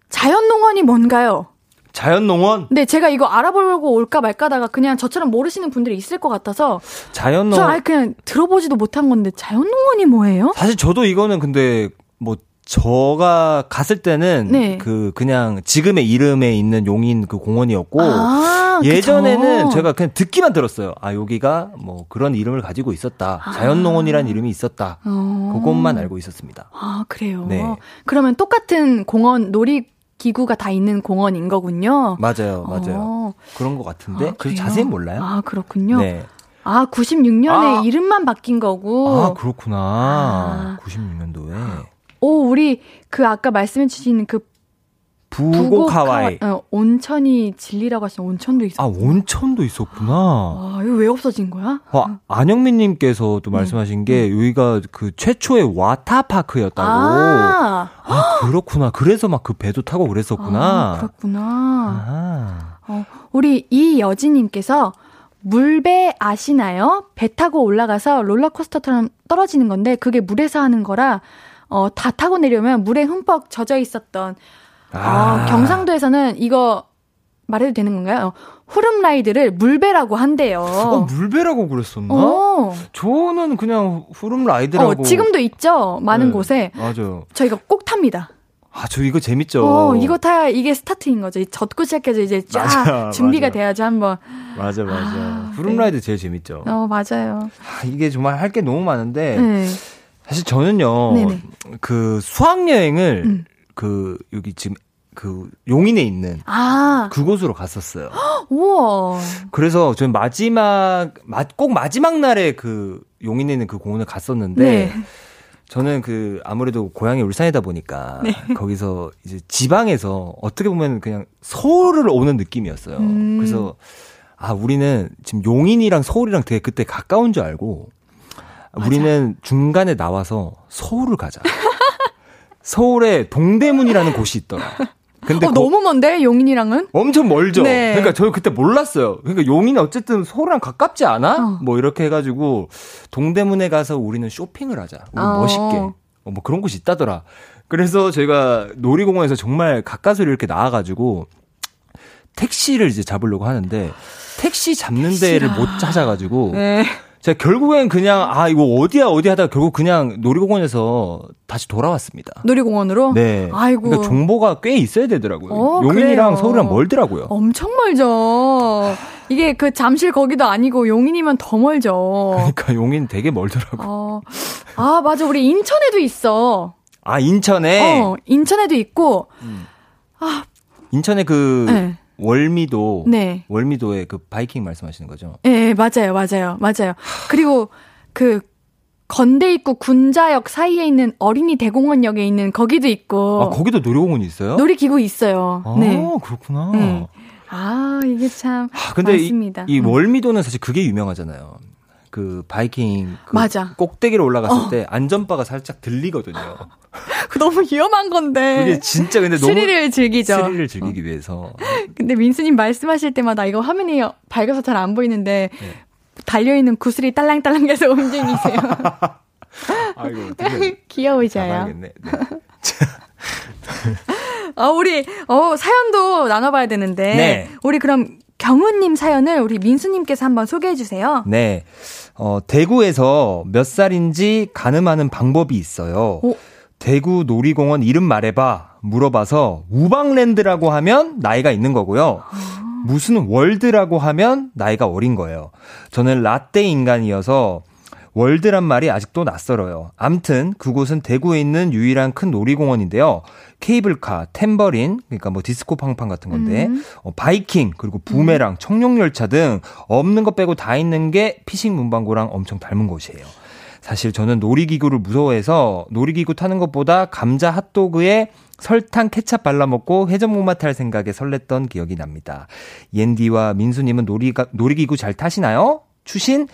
자연농원이 뭔가요? 자연농원? 네, 제가 이거 알아보려고 올까 말까다가 그냥 저처럼 모르시는 분들이 있을 것 같아서 저 자연농원. 아예 그냥 들어보지도 못한 건데 자연농원이 뭐예요? 사실 저도 이거는 근데 뭐 저가 갔을 때는 네. 그 그냥 지금의 이름에 있는 용인 그 공원이었고 아, 예전에는 그쵸. 제가 그냥 듣기만 들었어요. 아 여기가 뭐 그런 이름을 가지고 있었다. 자연농원이라는 이름이 있었다. 어. 그것만 알고 있었습니다. 아, 그래요. 네. 그러면 똑같은 공원 놀이 기구가 다 있는 공원인 거군요. 맞아요, 맞아요. 어. 그런 것 같은데 아, 그? 자세히 몰라요. 아, 그렇군요. 네. 아, 96년에 아. 이름만 바뀐 거고. 아 그렇구나. 아. 96년도에 오, 우리 그 아까 말씀해 주신 그 부곡 하와이. 어, 온천이 진리라고 하신 온천도 있어. 아 온천도 있었구나. 아, 이거 왜 없어진 거야? 어, 안영민님께서도 말씀하신 게 여기가 그 최초의 와타 파크였다고. 아, 아, 그렇구나. 그래서 막 그 배도 타고 그랬었구나. 아, 그렇구나. 아. 어, 우리 이여진님께서 물배 아시나요? 배 타고 올라가서 롤러코스터처럼 떨어지는 건데 그게 물에서 하는 거라 어, 다 타고 내려오면 물에 흠뻑 젖어 있었던 아, 경상도에서는 이거 말해도 되는 건가요? 후름 라이드를 물배라고 한대요. 어, 물배라고 그랬었나? 어. 저는 그냥 후름 라이드라고. 어, 지금도 있죠. 많은 네, 곳에. 맞아요. 저희가 꼭 탑니다. 아, 저 이거 재밌죠. 어, 이거 타야 이게 스타트인 거죠. 이 젖고 시작해서 이제 쫙 맞아, 준비가 맞아. 돼야지 한번. 맞아, 맞아. 아, 후름 네. 라이드 제일 재밌죠. 어, 맞아요. 아, 이게 정말 할 게 너무 많은데. 네. 사실 저는요, 네네. 그 수학 여행을 음. 그 여기 지금 그 용인에 있는 아, 그곳으로 갔었어요. (gasps) 우와. 그래서 저는 마지막 마- 꼭 마지막 날에 그 용인에 있는 그 공원을 갔었는데 네. 저는 그 아무래도 고향이 울산이다 보니까 네. 거기서 이제 지방에서 어떻게 보면 그냥 서울을 오는 느낌이었어요. 음. 그래서 아 우리는 지금 용인이랑 서울이랑 되게 그때 가까운 줄 알고 우리는 중간에 나와서 서울을 가자. (laughs) 서울에 동대문이라는 곳이 있더라. 근데 어, 거- 너무 먼데, 용인이랑은? 엄청 멀죠. 네. 그러니까 저 그때 몰랐어요. 그러니까 용인이 어쨌든 서울랑 가깝지 않아? 어. 뭐 이렇게 해가지고 동대문에 가서 우리는 쇼핑을 하자. 우리 어. 멋있게. 어, 뭐 그런 곳이 있다더라. 그래서 저희가 놀이공원에서 정말 가까스로 이렇게 나와가지고 택시를 이제 잡으려고 하는데 택시 잡는 데를 못 찾아가지고 네. 제가 결국엔 그냥 아 이거 어디야 어디 하다가 결국 그냥 놀이공원에서 다시 돌아왔습니다. 놀이공원으로? 네. 아이고. 그러니까 정보가 꽤 있어야 되더라고요. 어, 용인이랑 그래요. 서울이랑 멀더라고요. 엄청 멀죠. 이게 그 잠실 거기도 아니고 용인이면 더 멀죠. 그러니까 용인 되게 멀더라고. 요 어. 아, 맞아. 우리 인천에도 있어. 아 인천에 어, 인천에도 있고. 인천에 그 네. 월미도 네. 월미도에 그 바이킹 말씀하시는 거죠? 예, 네, 맞아요. 맞아요. 맞아요. 그리고 그 건대 입구 군자역 사이에 있는 어린이 대공원역에 있는 거기도 있고. 아 거기도 놀이공원이 있어요? 놀이기구 있어요. 아 네. 그렇구나. 네. 아, 이게 참. 아, 근데 이. 이 음. 월미도는 사실 그게 유명하잖아요. 그 바이킹 그 맞아. 꼭대기로 올라갔을 어. 때 안전바가 살짝 들리거든요. (laughs) 너무 위험한 건데. 그게 진짜 근데 너무 스릴을 즐기죠. 스릴을 즐기기 위해서 근데 민수님 말씀하실 때마다 이거 화면이 밝아서 잘 안 보이는데 네. 달려 있는 구슬이 딸랑딸랑해서 (laughs) 움직이세요. (laughs) 아 어떻게 귀여우셔요. 네. 아, 우리, 어, 사연도 나눠봐야 되는데. 네. 우리 그럼 경우님 사연을 우리 민수님께서 한번 소개해 주세요. 네. 어, 대구에서 몇 살인지 가늠하는 방법이 있어요. 오. 대구 놀이공원 이름 말해봐. 물어봐서 우방랜드라고 하면 나이가 있는 거고요. 무슨 월드라고 하면 나이가 어린 거예요. 저는 라떼 인간이어서 월드란 말이 아직도 낯설어요. 암튼 그곳은 대구에 있는 유일한 큰 놀이공원인데요. 케이블카, 템버린, 그러니까 뭐 디스코 팡팡 같은 건데, 음. 어, 바이킹, 그리고 부메랑, 청룡 열차 등 없는 것 빼고 다 있는 게 피싱 문방구랑 엄청 닮은 곳이에요. 사실 저는 놀이기구를 무서워해서 놀이기구 타는 것보다 감자 핫도그에 설탕 케찹 발라 먹고 회전목마 탈 생각에 설렜던 기억이 납니다. 옌디와 민수님은 놀이가, 놀이기구 잘 타시나요? 추신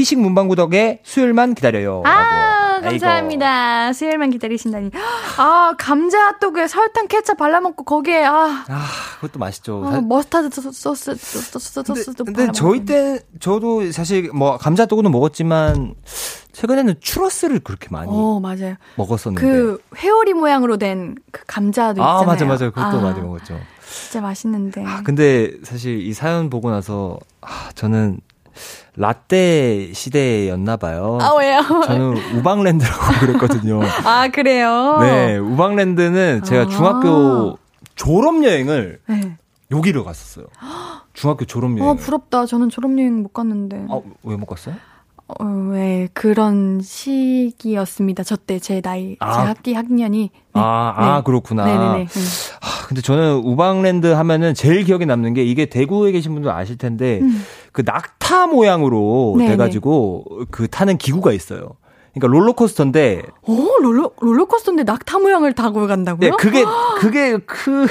피식 문방구 덕에 수요일만 기다려요. 아, 라고. 감사합니다. 수요일만 기다리신다니. 아, 감자 핫도그에 설탕 케첩 발라먹고 거기에, 아, 아, 그것도 맛있죠. 아, 사- 머스타드 소스, 소스, 소스, 근데, 소스도 근데 발라먹고. 저희 때 저도 사실 뭐 감자 핫도그는 먹었지만 최근에는 추러스를 그렇게 많이 어, 맞아요. 먹었었는데. 그 회오리 모양으로 된 그 감자도 있잖아요. 아, 맞아, 맞아. 그것도 아, 많이 먹었죠. 진짜 맛있는데. 아, 근데 사실 이 사연 보고 나서 아, 저는 라떼 시대였나 봐요. 아, 왜요? 저는 우방랜드라고 (laughs) 그랬거든요. 아, 그래요? 네, 우방랜드는 제가 아. 중학교 졸업 여행을 네. 여기로 갔었어요. 중학교 졸업 여행. 어, 부럽다. 저는 졸업여행 못 갔는데. 아, 왜 못 갔어요? 어, 왜 그런 시기였습니다. 저 때 제 나이, 아. 제 학기 학년이. 네. 아, 아, 네. 그렇구나. 네네네. 네. 아, 근데 저는 우방랜드 하면은 제일 기억에 남는 게 이게 대구에 계신 분들 아실 텐데 음. 그 낙타 모양으로 네네. 돼가지고 그 타는 기구가 있어요. 그러니까 롤러코스터인데 오, 어, 롤러, 롤러코스터인데 낙타 모양을 타고 간다고요? 네, 그게 그게 그,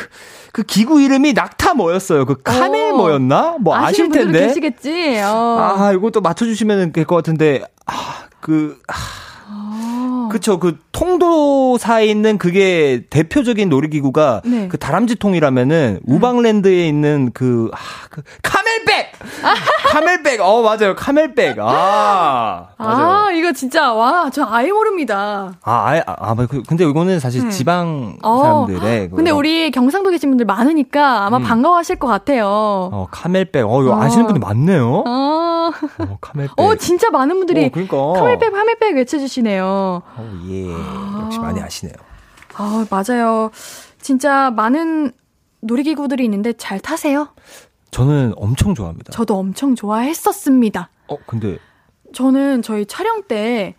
그 기구 이름이 낙타 뭐였어요? 그 카멜 어. 뭐였나? 뭐 아실 텐데. 계시겠지. 어. 아, 이것도 맞춰주시면 될 것 같은데, 아, 그, 아, 어. 그쵸. 그 통도사에 있는 그게 대표적인 놀이기구가 네. 그 다람쥐통이라면은 우방랜드에 있는 그, 아, 그 카멜백! 어, 맞아요. 카멜백. 아, 맞아요. 아, 이거 진짜, 와, 저 아예 모릅니다. 아, 아예, 아, 아, 그- 근데 이거는 사실 네. 지방 어, 사람들의. 근데 그거. 우리 경상도 계신 분들 많으니까 아마 음. 반가워하실 것 같아요. 어, 카멜백. 어, 이거 어. 아시는 분들 많네요. 어, 어, 카멜백. 어, 진짜 많은 분들이 어, 그러니까. 카멜백, 카멜백 외쳐 주시네요. 어, 예. 역시 많이 아시네요. 아, 맞아요. 진짜 많은 놀이기구들이 있는데 잘 타세요? 저는 엄청 좋아합니다. 저도 엄청 좋아했었습니다. 어, 근데 저는 저희 촬영 때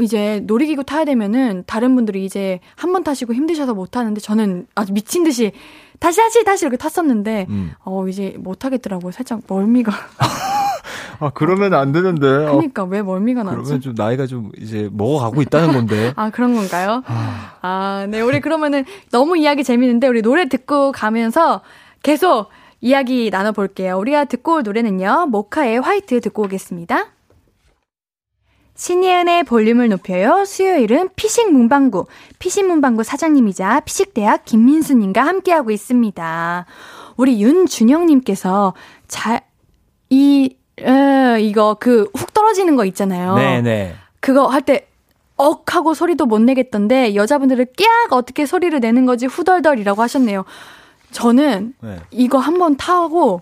이제 놀이기구 타야 되면은 다른 분들이 이제 한 번 타시고 힘드셔서 못 타는데 저는 아주 미친 듯이 다시 다시 다시 이렇게 탔었는데 음. 어 이제 못 하겠더라고요. 살짝 멀미가. (laughs) 아, 그러면 안 되는데. 그러니까 왜 멀미가 나지? 그러면 좀 나이가 좀 이제 먹어가고 있다는 건데. (laughs) 아 그런 건가요? 아, 네. 우리 그러면은 너무 이야기 재밌는데 우리 노래 듣고 가면서 계속 이야기 나눠볼게요. 우리가 듣고 올 노래는요. 모카의 화이트 듣고 오겠습니다. 신예은의 볼륨을 높여요. 수요일은 피식 문방구, 피식 문방구 사장님이자 피식대학 김민수님과 함께하고 있습니다. 우리 윤준영님께서 잘, 이, 에, 이거 그 훅 떨어지는 거 있잖아요. 네네. 그거 할 때, 억 하고 소리도 못 내겠던데, 여자분들은 깍 어떻게 소리를 내는 거지 후덜덜이라고 하셨네요. 저는 네. 이거 한번 타고,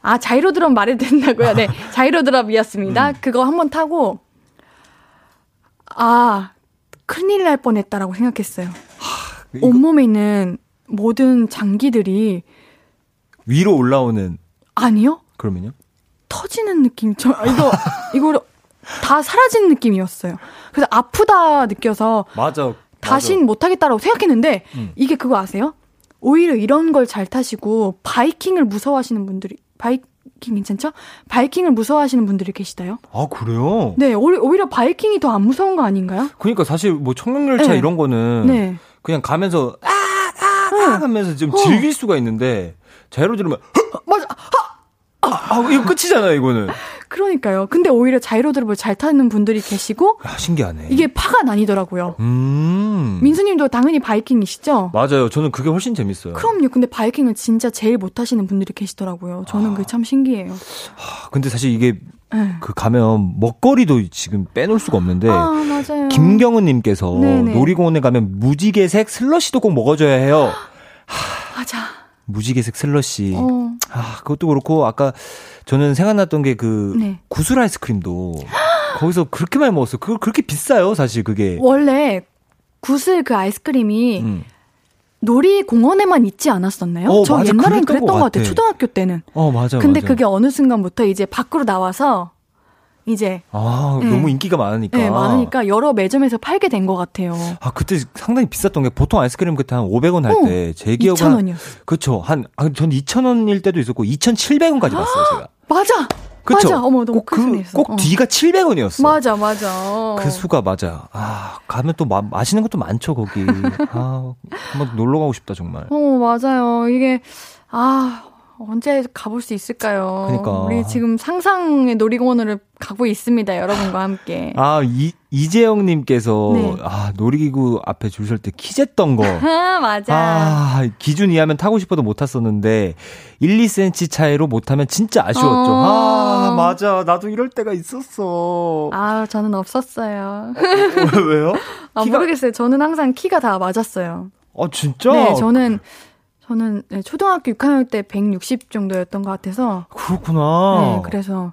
아, 자이로드럼 말해도 된다고요? 네, (laughs) 자이로드럼이었습니다. 음. 그거 한번 타고, 아, 큰일 날 뻔했다라고 생각했어요. 이거 온몸에 있는 모든 장기들이, 위로 올라오는, 아니요? 그러면요? 터지는 느낌. 저 이거 (laughs) 이거 다 사라진 느낌이었어요. 그래서 아프다 느껴서 맞아. 다신 못 하겠다라고 생각했는데 음. 이게 그거 아세요? 오히려 이런 걸 잘 타시고 바이킹을 무서워하시는 분들이 바이킹 괜찮죠? 바이킹을 무서워하시는 분들이 계시다요. 아, 그래요? 네, 오히- 오히려 바이킹이 더 안 무서운 거 아닌가요? 그러니까 사실 뭐 청룡열차 네. 이런 거는 네. 그냥 가면서 아, 아, 아 하면서 좀 어. 즐길 수가 있는데 자이로 들으면 맞아. 아, 아, 이거 끝이잖아요, 이거는. 그러니까요. 근데 오히려 자이로드롭을 잘 타는 분들이 계시고 야, 신기하네. 이게 파가 나뉘더라고요. 음. 민수님도 당연히 바이킹이시죠? 맞아요. 저는 그게 훨씬 재밌어요. 그럼요. 근데 바이킹은 진짜 제일 못하시는 분들이 계시더라고요. 저는 그게 참 신기해요. 아, 근데 사실 이게 네. 그 가면 먹거리도 지금 빼놓을 수가 없는데 아. 김경은님께서. 놀이공원에 가면 무지개색 슬러시도 꼭 먹어줘야 해요. 맞아. 무지개색 슬러시. 어. 아 그것도 그렇고 아까 저는 생각났던 게그 네. 구슬 아이스크림도 (gasps) 거기서 그렇게 많이 먹었어요. 그거 그렇게 비싸요, 사실 그게. 원래 구슬 그 아이스크림이 음. 놀이공원에만 있지 않았었나요? 어, 저 맞아. 옛날엔 그랬던 것 같아요. 같아. 초등학교 때는. 어, 맞아. 근데 맞아. 그게 어느 순간부터 이제 밖으로 나와서 이제 아, 네. 너무 인기가 많으니까. 네, 많으니까 여러 매점에서 팔게 된 것 같아요. 아, 그때 상당히 비쌌던 게 보통 아이스크림 그때 한 500원 할 어, 때제 기억은 2,000원이었어. 그쵸. 한, 아, 전 2,000원일 때도 있었고 2,700원까지 봤어요, 제가. 맞아. 그쵸? 맞아. 어머 너무 큰 그, 소리였어. 꼭 어. 뒤가 700원이었어. 맞아, 맞아. 그 수가 맞아. 아, 가면 또 마, 맛있는 것도 많죠, 거기. 아, 한번 놀러 가고 싶다, 정말. 어, 맞아요. 이게, 아, 언제 가볼 수 있을까요? 그러니까. 우리 지금 상상의 놀이공원을 가고 있습니다, 여러분과 함께. 아, 이, 이재영 님께서, 네. 아, 놀이기구 앞에 줄 설 때 키쟀던 거. (laughs) 아, 맞아. 아, 기준 이하면 타고 싶어도 못 탔었는데, 1, 2cm 차이로 못 타면 진짜 아쉬웠죠. 어. 아, 맞아. 나도 이럴 때가 있었어. 아, 저는 없었어요. 왜요? (laughs) 아, 키가- 모르겠어요. 저는 항상 키가 다 맞았어요. 아, 진짜? 네, 저는, 저는 네, 초등학교 6학년 때 160 정도였던 것 같아서. 그렇구나. 네, 그래서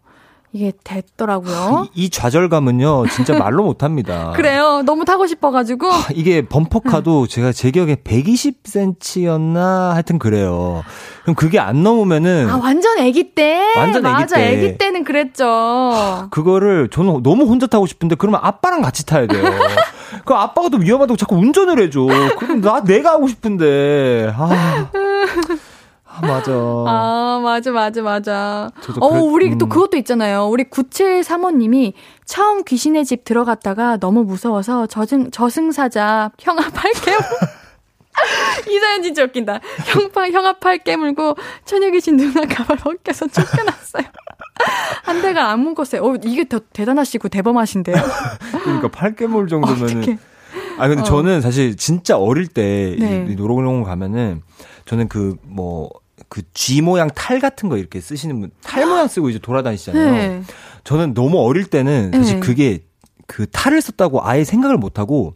이게 됐더라고요. 이, 이 좌절감은요, 진짜 말로 못 합니다. (laughs) 그래요. 너무 타고 싶어가지고. 이게 범퍼카도 제가 제 기억에 120cm였나 하여튼 그래요. 그럼 그게 안 넘으면은 아, 완전 애기 때. 완전 맞아, 때. 애기 때는 그랬죠. 그거를 저는 너무 혼자 타고 싶은데 그러면 아빠랑 같이 타야 돼요. (laughs) 그 아빠가 또 위험하다고 자꾸 운전을 해줘. 그럼 나 내가 하고 싶은데 아, 아 맞아. 아, 맞아, 맞아, 맞아. 어, 그래- 우리 또 음. 그것도 있잖아요. 우리 9735님이 처음 귀신의 집 들어갔다가 너무 무서워서 저승, 저승사자 형아 (laughs) 팔 깨물. 이 사연 진짜 웃긴다. 형파, 형아 팔 깨물고 처녀 귀신 누나 가발 벗겨서 쫓겨났어요. 한 대가 안 묶었어요. 어, 이게 더 대단하시고 대범하신데요. 그러니까 팔 깨물 정도면은. 어떡해. 아 근데 어. 저는 사실 진짜 어릴 때 네. 이 노래공원 가면은 저는 그뭐 그 G 모양 탈 같은 거 이렇게 쓰시는 분 탈 모양 쓰고 이제 돌아다니시잖아요. 네. 저는 너무 어릴 때는 사실 네. 그게 그 탈을 썼다고 아예 생각을 못 하고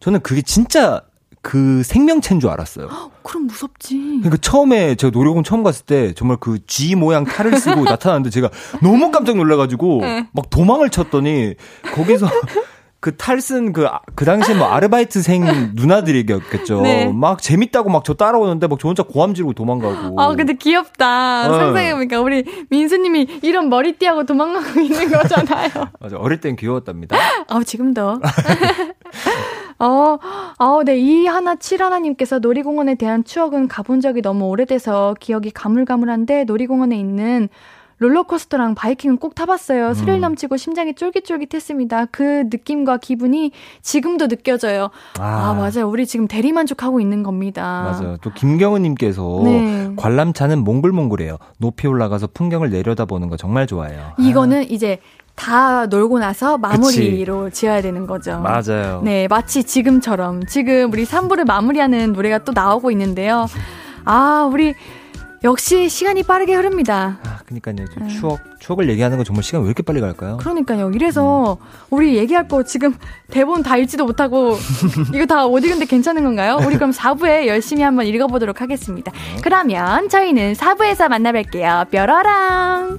저는 그게 진짜 그 생명체인 줄 알았어요. (gasps) 그럼 무섭지. 그러니까 처음에 제가 노래공원 처음 갔을 때 정말 그 G 모양 탈을 쓰고 (laughs) 나타났는데 제가 너무 깜짝 놀라가지고 네. 막 도망을 쳤더니 거기서 (laughs) 그 탈 쓴 그, 아- 그 당시에 뭐 아르바이트생 누나들이겠죠. 네. 막 재밌다고 막 저 따라오는데 막 저 혼자 고함 지르고 도망가고. 아, 근데 귀엽다. 어. 상상해보니까 우리 민수님이 이런 머리띠하고 도망가고 있는 거잖아요. (laughs) 맞아. 어릴 땐 귀여웠답니다. 아, 지금도. 어, 어, 네. 이 하나 칠 하나님께서 놀이공원에 대한 추억은 가본 적이 너무 오래돼서 기억이 가물가물한데 놀이공원에 있는 롤러코스터랑 바이킹은 꼭 타봤어요. 스릴 넘치고 심장이 쫄깃쫄깃했습니다. 그 느낌과 기분이 지금도 느껴져요. 아, 맞아요. 우리 지금 대리만족하고 있는 겁니다. 맞아요. 또 김경은님께서 네. 관람차는 몽글몽글해요. 높이 올라가서 풍경을 내려다보는 거 정말 좋아해요. 이거는 이제 다 놀고 나서 마무리로 지어야 되는 거죠. 맞아요. 네, 마치 지금처럼 지금 우리 3부를 마무리하는 노래가 또 나오고 있는데요. 아, 우리 역시 시간이 빠르게 흐릅니다. 아, 그니까요. 좀 네. 추억, 추억을 얘기하는 건 정말 시간 왜 이렇게 빨리 갈까요? 그러니까요. 이래서 우리 얘기할 거 지금 대본 다 읽지도 못하고 (laughs) 이거 다못 읽은데 괜찮은 건가요? 우리 그럼 4부에 열심히 한번 읽어보도록 하겠습니다. 그러면 저희는 4부에서 만나뵐게요. 뾰로랑!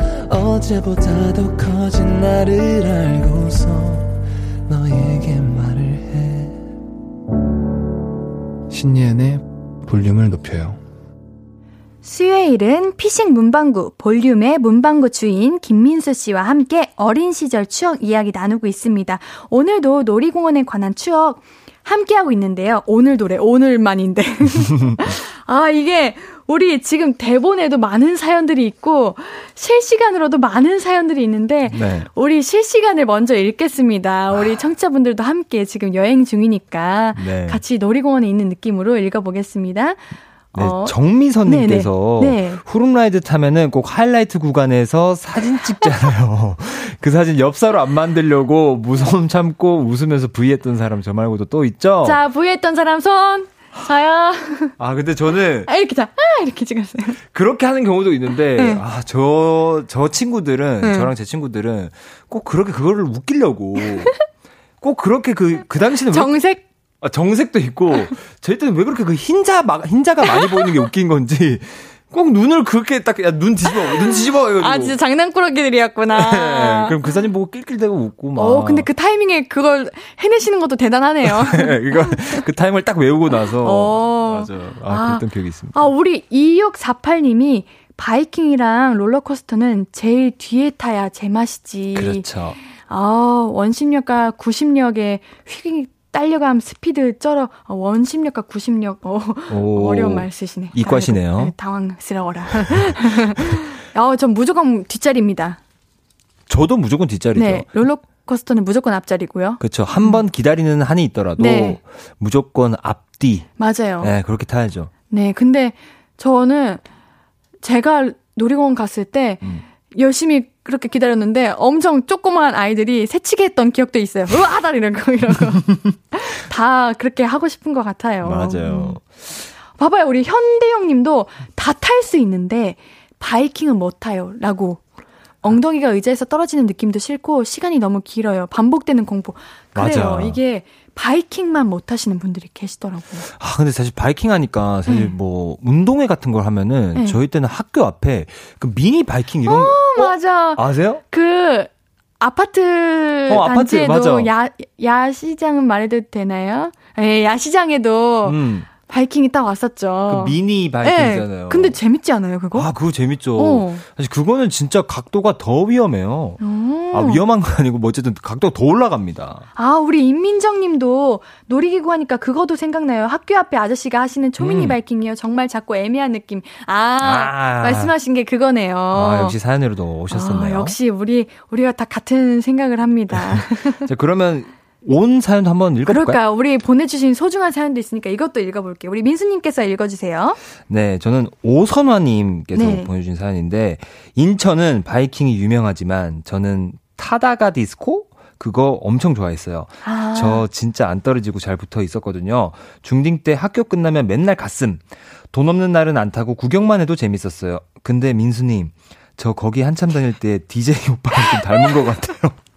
어제보다 더 커진 나를 알고서 너에게 말을 해 신예은의 볼륨을 높여요 수요일은 피식 문방구 볼륨의 문방구 주인 김민수 씨와 함께 어린 시절 추억 이야기 나누고 있습니다. 오늘도 놀이공원에 관한 추억 함께하고 있는데요. 오늘 노래 오늘만인데. (laughs) 아, 이게 우리 지금 대본에도 많은 사연들이 있고 실시간으로도 많은 사연들이 있는데 네. 우리 실시간을 먼저 읽겠습니다. 우리 청취자분들도 함께 지금 여행 중이니까 네. 같이 놀이공원에 있는 느낌으로 읽어보겠습니다. 네, 어, 정미선님께서 네네. 네. 후룸라이드 타면은 꼭 하이라이트 구간에서 사진 찍잖아요. (laughs) 그 사진 엽사로 안 만들려고 무서움 참고 웃으면서 브이했던 사람 저 말고도 또 있죠? 자, 부했던 사람 손. 저요. 아, 근데 저는 아, 이렇게 자, 아, 이렇게 찍었어요. 그렇게 하는 경우도 있는데, 네. 아, 저, 저 친구들은, 네. 저랑 제 친구들은 꼭 그렇게 그거를 웃기려고, (laughs) 꼭 그렇게 그, 그 당시는 왜, 정색? 아, 정색도 있고, 저희 때는 왜 그렇게 그 흰자, 막, 흰자가 많이 보이는 게 웃긴 건지, 꼭 눈을 그렇게 딱, 야, 눈 뒤집어, 눈 뒤집어, 해가지고. 아, 진짜 장난꾸러기들이었구나. 네, 그럼 그 사진 보고 낄낄대고 웃고 막. 어, 근데 그 타이밍에 그걸 해내시는 것도 대단하네요. (laughs) 이거 (laughs) 그 타임을 딱 외우고 나서 어. 맞아. 아, 아. 그랬던 기억이 있습니다. 아, 우리 2648님이 바이킹이랑 롤러코스터는 제일 뒤에 타야 제맛이지. 그렇죠. 아, 원심력과 구심력에 휙 딸려감 스피드 쩔어. 어, 원심력과 구심력. 어, 오. 어려운 말 쓰시네. 이과시네요. 아이고, 네, 당황스러워라. (laughs) 어, 전 무조건 뒷자리입니다. 저도 무조건 뒷자리죠. 네, 롤러코스터는 무조건 앞자리고요. 그렇죠. 한번 기다리는 한이 있더라도 네. 무조건 앞뒤. 맞아요. 네, 그렇게 타야죠. 네, 근데 저는 제가 놀이공원 갔을 때 음. 열심히 그렇게 기다렸는데 엄청 조그만 아이들이 새치기 했던 기억도 있어요. 으아다 이러고 이러고. 다 그렇게 하고 싶은 것 같아요. 맞아요. 음. 봐봐요. 우리 현대영 님도 다 탈 수 있는데 바이킹은 못 타요. 라고. 엉덩이가 의자에서 떨어지는 느낌도 싫고 시간이 너무 길어요. 반복되는 공포. 그래요. 맞아. 이게 바이킹만 못 하시는 분들이 계시더라고요. 아, 근데 사실 바이킹 하니까 사실 네. 뭐 운동회 같은 걸 하면은 네. 저희 때는 학교 앞에 그 미니 바이킹 이런 거 맞아. 아세요? 그 아파트 어, 단지에도 맞아. 야 야시장은 말해도 되나요? 예, 야시장에도 음. 바이킹이 딱 왔었죠. 그 미니 예, 바이킹이잖아요. 근데 재밌지 않아요, 그거? 아, 그거 재밌죠. 어. 사실 그거는 진짜 각도가 더 위험해요. 어. 아, 위험한 거 아니고 뭐 어쨌든 각도가 더 올라갑니다. 아, 우리 임민정 님도 놀이기구 하니까 그거도 생각나요. 학교 앞에 아저씨가 하시는 초미니 음. 바이킹이요. 정말 작고 애매한 느낌. 아, 아. 말씀하신 게 그거네요. 아, 역시 사연으로도 오셨었네요. 아, 역시 우리, 우리가 다 같은 생각을 합니다. (laughs) 자, 그러면 온 사연도 한번 읽어볼까요? 그럴까? 우리 보내주신 소중한 사연도 있으니까 이것도 읽어볼게요. 우리 민수님께서 읽어주세요. 네, 저는 오선화님께서 네. 보내주신 사연인데, 인천은 바이킹이 유명하지만, 저는 타다가 디스코? 그거 엄청 좋아했어요. 아. 저 진짜 안 떨어지고 잘 붙어 있었거든요. 중딩 때 학교 끝나면 맨날 갔음. 돈 없는 날은 안 타고 구경만 해도 재밌었어요. 근데 민수님, 저 거기 한참 다닐 때 DJ 오빠랑 좀 닮은 것 같아요. (laughs)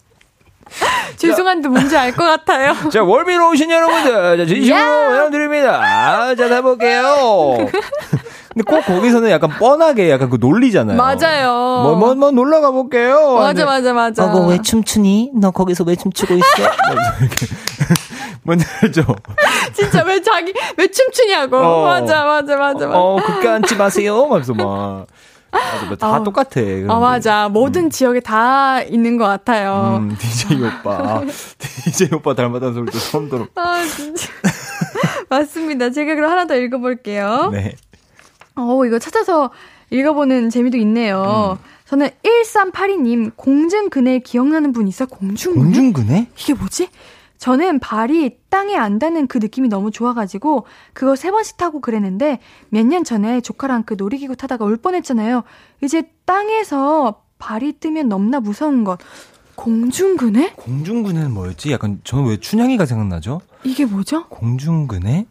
죄송한데 뭔지 알 것 같아요. (laughs) 자, 월미로 오신 여러분들, 자, 진심으로 연드립니다. 자, 가볼게요. (laughs) 근데 꼭 거기서는 약간 뻔하게 약간 그 놀리잖아요. 맞아요. 뭐, 뭐, 뭐 놀러 가볼게요. 맞아, 맞아, 맞아. 아, 그왜 춤추니? 너 거기서 왜 춤추고 있어? (laughs) 이렇게. 뭔지 알죠? 진짜 왜 자기, 왜 춤추냐고. 어. 맞아, 맞아, 맞아, 맞아. 어, 그렇게 앉지 마세요. 막면서 막. 맞아, 맞아. 다 어. 똑같아. 그런 어, 게. 맞아. 모든 지역에 다 있는 것 같아요. 음, DJ 오빠. DJ 오빠 닮았다는 소리도 처음 들어. 아, 진짜. (laughs) 맞습니다. 제가 그럼 하나 더 읽어볼게요. 네. 어, 이거 찾아서 읽어보는 재미도 있네요. 음. 저는 1382님, 공중근해 기억나는 분 있어? 공중근해? 공중근해? 이게 뭐지? 저는 발이 땅에 안 닿는 그 느낌이 너무 좋아가지고 그거 세 번씩 타고 그랬는데 몇 년 전에 조카랑 그 놀이기구 타다가 울 뻔했잖아요. 이제 땅에서 발이 뜨면 넘나 무서운 것. 공중근해? 공중근해는 뭐였지? 약간 저는 왜 춘향이가 생각나죠? 이게 뭐죠? 공중근해?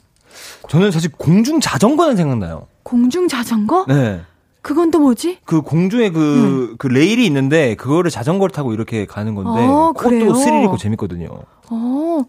저는 사실 공중 자전거는 생각나요. 공중 자전거? 네. 그건 또 뭐지? 그 공중에 그, 그 레일이 있는데 그거를 자전거를 타고 이렇게 가는 건데 아? 그것도 스릴 있고 재밌거든요. 어,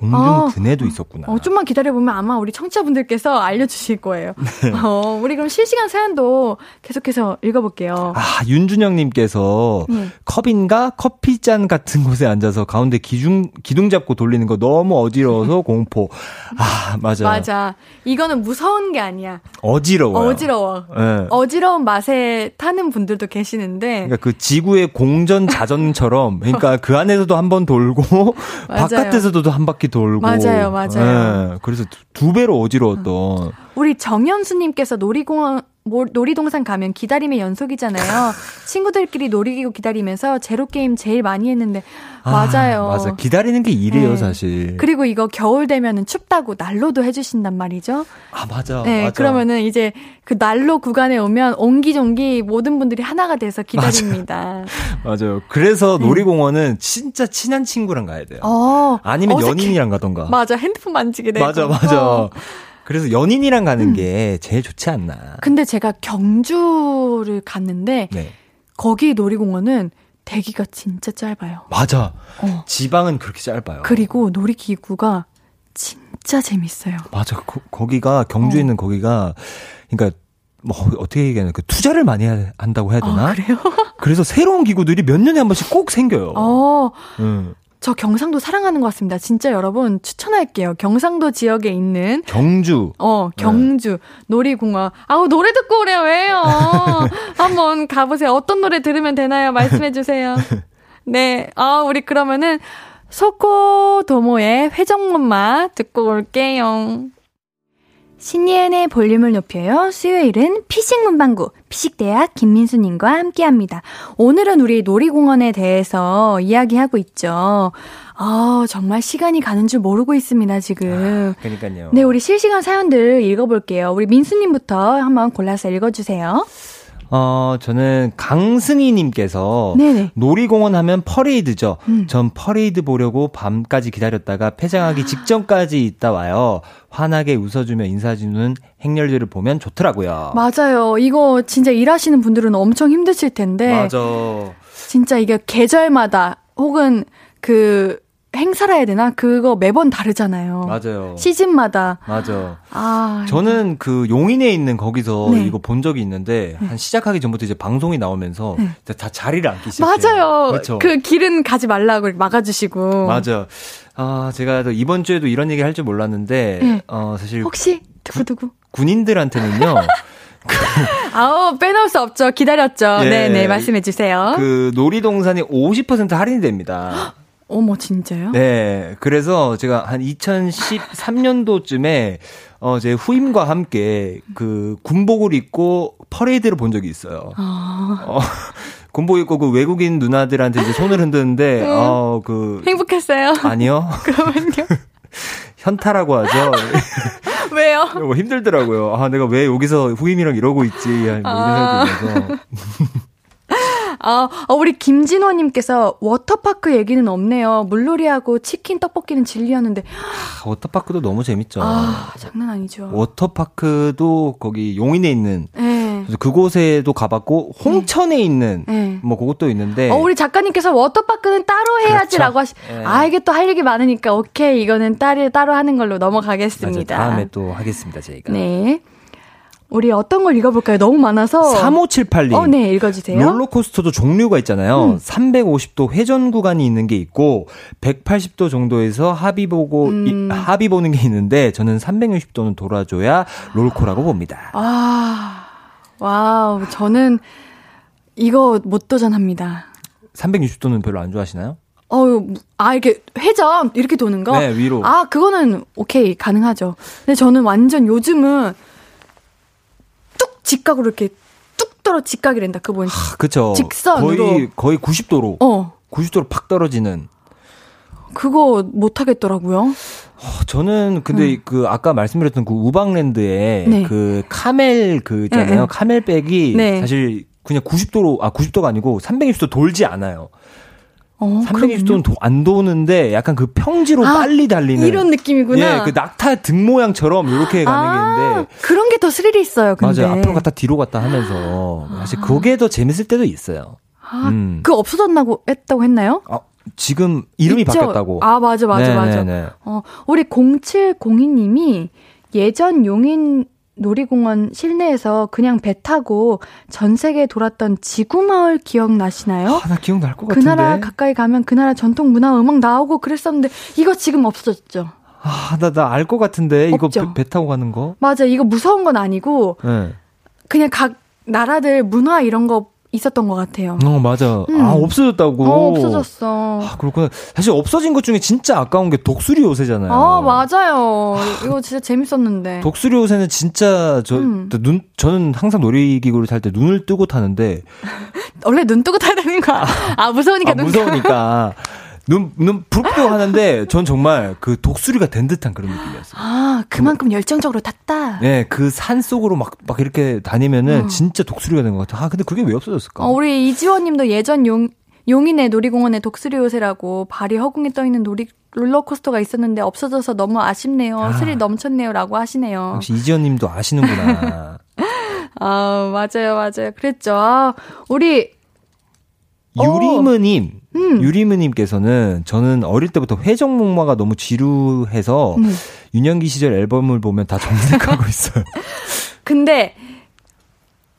공중근해도 있었구나. 어, 좀만 기다려보면 아마 우리 청취자분들께서 알려주실 거예요. (laughs) 네. 어, 우리 그럼 실시간 사연도 계속해서 읽어볼게요. 아, 윤준영님께서 네. 컵인가 커피잔 같은 곳에 앉아서 가운데 기둥, 기둥 잡고 돌리는 거 너무 어지러워서 (laughs) 공포. 아, 맞아요. 맞아. 이거는 무서운 게 아니야. 어지러워요. 어지러워. 예. 어지러운 맛에 타는 분들도 계시는데 그러니까 그 지구의 공전 자전처럼 그러니까 (laughs) 그 안에서도 한 번 돌고. 바깥에서도 한 바퀴 돌고. 맞아요, 맞아요. 예, 그래서 두, 두 배로 어지러웠던. 우리 정현수님께서 놀이공원 모- 놀이동산 가면 기다림의 연속이잖아요. (laughs) 친구들끼리 놀이기구 기다리면서 제로 게임 제일 많이 했는데 맞아요. 맞아. 기다리는 게 일이에요, 네. 사실. 그리고 이거 겨울 되면은 춥다고 난로도 해주신단 말이죠. 아, 맞아. 네, 맞아. 그러면은 이제 그 난로 구간에 오면 옹기종기 모든 분들이 하나가 돼서 기다립니다. (laughs) 맞아 요. 그래서 놀이공원은 진짜 친한 친구랑 가야 돼요. 네. 어, 아니면 어색해. 연인이랑 가던가. 맞아, 핸드폰 만지게 되고. 맞아, 맞아. 어. 음. 그래서 연인이랑 가는 게 제일 좋지 않나. 근데 제가 경주를 갔는데 네. 거기 놀이공원은 대기가 진짜 짧아요. 맞아. 어. 지방은 그렇게 짧아요. 그리고 놀이기구가 진짜 재밌어요. 맞아. 거, 거기가 경주에 어. 있는 거기가 그러니까 뭐 어떻게 얘기하나 그 투자를 많이 해- 한다고 해야 되나? 아, 그래요? 그래서 새로운 기구들이 몇 년에 한 번씩 꼭 생겨요. 어, 응. 저 경상도 사랑하는 것 같습니다. 진짜 여러분 추천할게요. 경상도 지역에 있는 경주. 어, 경주, 놀이공원. 아우, 노래 듣고 오래요, 왜요? (laughs) 한번 가보세요. 어떤 노래 들으면 되나요? 말씀해 주세요. 네, 아, 우리 그러면은, 소코도모의 회전목마 듣고 올게요. 신예은의 볼륨을 높여요. 수요일은 피식 문방구, 피식대학 김민수님과 함께 합니다. 오늘은 우리 놀이공원에 대해서 이야기하고 있죠. 아, 정말 시간이 가는 줄 모르고 있습니다, 지금. 그러니까요. 네, 우리 실시간 사연들 읽어볼게요. 우리 민수님부터 한번 골라서 읽어주세요. 어, 저는 강승희님께서 네네. 놀이공원 하면 퍼레이드죠. 음. 전 퍼레이드 보려고 밤까지 기다렸다가 폐장하기 직전까지 있다 와요. 환하게 웃어주며 인사주는 행렬들을 보면 좋더라고요. 맞아요. 이거 진짜 일하시는 분들은 엄청 힘드실 텐데. 맞아. 진짜 이게 계절마다 혹은 그 행사라 해야 되나? 그거 매번 다르잖아요. 맞아요. 시즌마다. 맞아. 아. 저는 그 용인에 있는 거기서 네. 이거 본 적이 있는데 한 시작하기 전부터 이제 방송이 나오면서 네. 다 자리를 앉기 시작해요. 맞아요. 그렇죠. 그 길은 가지 말라고 막아주시고. 맞아. 아, 제가 또 이번 주에도 이런 얘기 할 줄 몰랐는데 네. 어 사실 혹시 두구두구. 군인들한테는요. (laughs) 아우 빼놓을 수 없죠. 기다렸죠. 예. 네네 말씀해 주세요. 그 놀이동산이 50% 할인이 됩니다. (gasps) 어머 진짜요? 네. 그래서 제가 한 2013년도쯤에 어, 제 후임과 함께 그 군복을 입고 퍼레이드를 본 적이 있어요. 아, 어, 군복 입고 그 외국인 누나들한테 이제 손을 흔드는데, 음. 어, 그, 행복했어요. 아니요. (laughs) 그러면요. 현타라고 하죠. (laughs) 왜요? 뭐 힘들더라고요. 아, 내가 왜 여기서 후임이랑 이러고 있지. 뭐 이런 아. 생각이 들면서. 아, 어, 우리 김진호님께서 워터파크 얘기는 없네요. 물놀이하고 치킨 떡볶이는 진리였는데. 아, 워터파크도 너무 재밌죠. 아, 장난 아니죠. 워터파크도 거기 용인에 있는 네. 그곳에도 가봤고 홍천에 있는 네. 뭐 그것도 있는데 어, 우리 작가님께서 워터파크는 따로 해야지라고 하시, 예. 아, 이게 또 할 얘기 많으니까, 오케이, 이거는 따로, 따로 하는 걸로 넘어가겠습니다. 맞아, 다음에 또 하겠습니다 저희가. 네. 우리 어떤 걸 읽어볼까요? 너무 많아서. 3578님. 어, 네, 읽어주세요. 롤러코스터도 종류가 있잖아요. 음. 350도 회전 구간이 있는 게 있고 180도 정도에서 합의 보고 음. 이- 합의 보는 게 있는데 저는 360도는 돌아줘야 롤코라고 봅니다. 아, 와우, 저는 이거 못 도전합니다. 360도는 별로 안 좋아하시나요? 어유, 아, 이렇게 회전, 이렇게 도는 거? 네, 위로. 아, 그거는 오케이, 가능하죠. 근데 저는 완전 요즘은 뚝 직각으로 이렇게 뚝 떨어 직각이 된다. 뭔지. 아, 그쵸. 직선으로. 거의 거의 90도로 어, 90도로 팍 떨어지는. 그거 못 하겠더라고요. 어, 저는 근데 그 아까 말씀드렸던 그 우방랜드에 네. 그 카멜 그 있잖아요. 네, 네. 카멜백이 네. 사실 그냥 90도로 아 90도가 아니고 360도 돌지 않아요. 어, 360도는 도, 안 도는데 약간 그 평지로 아, 빨리 달리는 이런 느낌이구나. 예, 그 낙타 등 모양처럼 이렇게 가는 게 아, 있는데 그런 게 더 스릴이 있어요, 근데. 맞아요. 앞으로 갔다 뒤로 갔다 하면서 사실 그게 더 재밌을 때도 있어요. 아, 음. 그 없어졌다고 했다고 했나요? 아, 지금 이름이 있죠? 바뀌었다고. 아, 맞아, 맞아, 맞아. 네네네. 어, 우리 0702님이 예전 용인 놀이공원 실내에서 그냥 배 타고 전 세계 돌았던 지구마을 기억나시나요? 아, 나 기억날 것 그 같은데. 나라 가까이 가면 그 나라 전통 문화 음악 나오고 그랬었는데 이거 지금 없어졌죠. 아, 나, 나 알 것 같은데. 이거? 배, 배 타고 가는 거? 맞아, 이거 무서운 건 아니고 네. 그냥 각 나라들 문화 이런 거 있었던 것 같아요. 어, 맞아. 음. 아, 없어졌다고. 어, 없어졌어. 아, 그렇구나. 사실 없어진 것 중에 진짜 아까운 게 독수리 요새잖아요. 아, 맞아요. 이거 진짜 재밌었는데. (laughs) 독수리 요새는 진짜 저, 음. 눈, 저는 항상 놀이기구를 탈 때 눈을 뜨고 타는데. (laughs) 원래 눈 뜨고 타야 되는 거야. 아, 무서우니까 아, 눈 무서우니까. (laughs) 눈, 눈 부릅뜨고 하는데 전 정말 그 독수리가 된 듯한 그런 느낌이었어요. 아, 그만큼 열정적으로 탔다. 네, 그 산 속으로 막, 막 이렇게 다니면은 진짜 독수리가 된 것 같아. 아, 근데 그게 왜 없어졌을까? 어, 우리 이지원 님도 예전 용, 용인의 놀이공원에 독수리 요새라고 발이 허공에 떠 있는 놀이, 롤러코스터가 있었는데 없어져서 너무 아쉽네요. 아. 스릴 넘쳤네요. 라고 하시네요. 역시 이지연 님도 아시는구나. (laughs) 아, 맞아요, 맞아요. 그랬죠. 아, 우리, 유리무님, 어. 음. 유리무님께서는 저는 어릴 때부터 회전 목마가 너무 지루해서 음. 윤영기 시절 앨범을 보면 다 정색하고 (laughs) 있어요. 근데,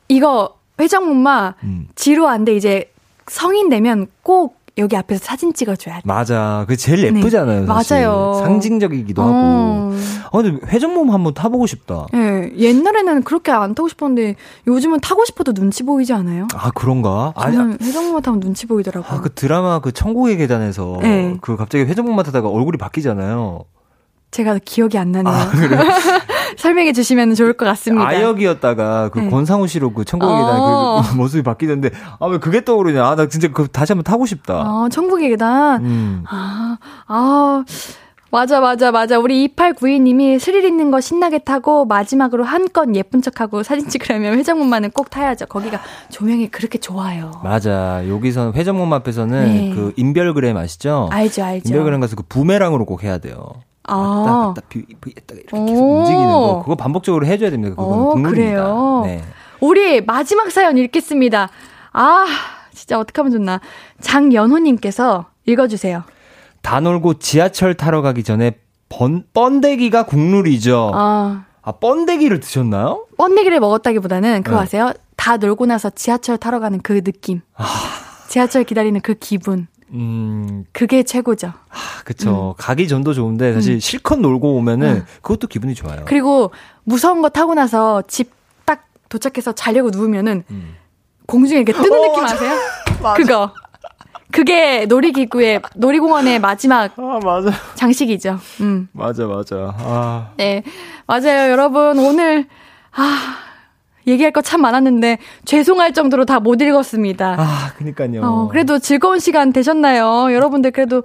이거, 회전 목마, 음. 지루 한데 이제 성인 되면 꼭 여기 앞에서 사진 찍어줘야 돼. 맞아. 그게 제일 예쁘잖아요. 사실. 네. 맞아요. 상징적이기도 하고. 어. 아, 근데 회전목 한번 타보고 싶다. 예, 옛날에는 그렇게 안 타고 싶었는데 요즘은 타고 싶어도 눈치 보이지 않아요? 아, 그런가? 아니, 저는 회전목마 타면 눈치 보이더라고요. 아, 그 드라마 그 천국의 계단에서 네. 그 갑자기 회전목마 타다가 얼굴이 바뀌잖아요. 제가 기억이 안 나네요. 아? (laughs) 설명해 주시면 좋을 것 같습니다. 아역이었다가 그 네. 권상우 씨로 그 천국의 계단 어. 그 (laughs) 모습이 바뀌는데 아 왜 그게 떠오르냐? 아, 나 진짜 그 다시 한번 타고 싶다. 아, 천국의 계단. 음. 아, 아, 맞아, 맞아, 맞아. 우리 2892님이 스릴 있는 거 신나게 타고 마지막으로 한 건 예쁜 척하고 사진 찍으려면 회전목마는 꼭 타야죠. 거기가 조명이 그렇게 좋아요. 맞아. 여기서 회전목 앞에서는 네. 그 인별그램 아시죠? 알죠, 알죠. 인별그램 가서 그 부메랑으로 꼭 해야 돼요. 아. 왔다 갔다 비, 비, 했다가 이렇게 계속 오. 움직이는 거 그거 반복적으로 해줘야 됩니다. 그건 어, 국룰입니다. 그래요? 네. 우리 마지막 사연 읽겠습니다. 아, 진짜 어떡하면 좋나. 장연호님께서 읽어주세요. 다 놀고 지하철 타러 가기 전에 번, 번데기가 국룰이죠. 아, 아, 번데기를 드셨나요? 번데기를 먹었다기보다는 그거 네. 아세요? 다 놀고 나서 지하철 타러 가는 그 느낌. 지하철 기다리는 그 기분. 음, 그게 최고죠. 아, 그쵸. 가기 전도 좋은데 사실 실컷 놀고 오면은 그것도 기분이 좋아요. 음. 그리고 무서운 거 타고 나서 집 딱 도착해서 자려고 누우면은 음. 공중에 이렇게 뜨는 느낌 아세요? (laughs) 그거. 그게 놀이기구의 놀이공원의 마지막 아, 맞아. 장식이죠. 음. 맞아, 맞아. 아. 네. 맞아요, 여러분. 오늘, 아, 얘기할 거 참 많았는데, 죄송할 정도로 다 못 읽었습니다. 아, 그니까요. 어, 그래도 즐거운 시간 되셨나요? 여러분들 그래도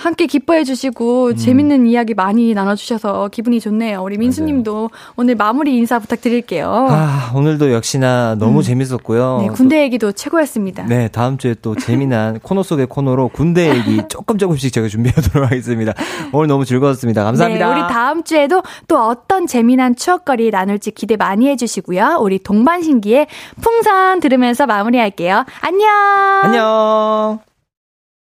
함께 기뻐해 주시고, 음. 재밌는 이야기 많이 나눠 주셔서 기분이 좋네요. 우리 민수 님도 오늘 마무리 인사 부탁드릴게요. 아, 오늘도 역시나 너무 재밌었고요. 음. 네, 군대 얘기도 최고였습니다. 네, 다음 주에 또 재미난 (laughs) 코너 속의 코너로 군대 얘기 (laughs) 조금 조금씩 제가 준비하도록 하겠습니다. 오늘 너무 즐거웠습니다. 감사합니다. 네, 우리 다음 주에도 또 어떤 재미난 추억거리 나눌지 기대 많이 해 주시고요. 우리 동반신기의 풍선 들으면서 마무리할게요. 안녕! 안녕.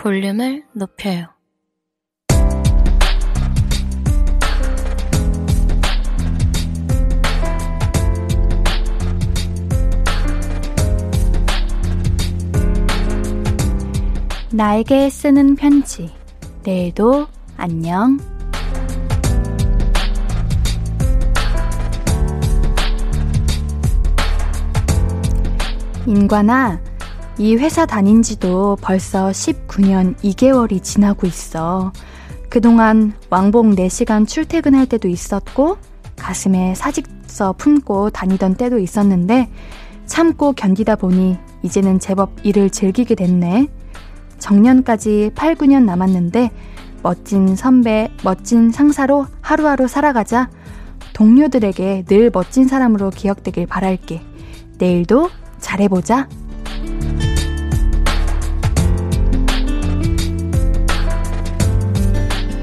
볼륨을 높여요. 나에게 쓰는 편지. 내일도 안녕. 인관아, 이 회사 다닌 지도 벌써 19년 2개월이 지나고 있어. 그동안 왕복 4시간 출퇴근할 때도 있었고, 가슴에 사직서 품고 다니던 때도 있었는데, 참고 견디다 보니 이제는 제법 일을 즐기게 됐네. 정년까지 8, 9년 남았는데 멋진 선배, 멋진 상사로 하루하루 살아가자. 동료들에게 늘 멋진 사람으로 기억되길 바랄게. 내일도 잘해보자.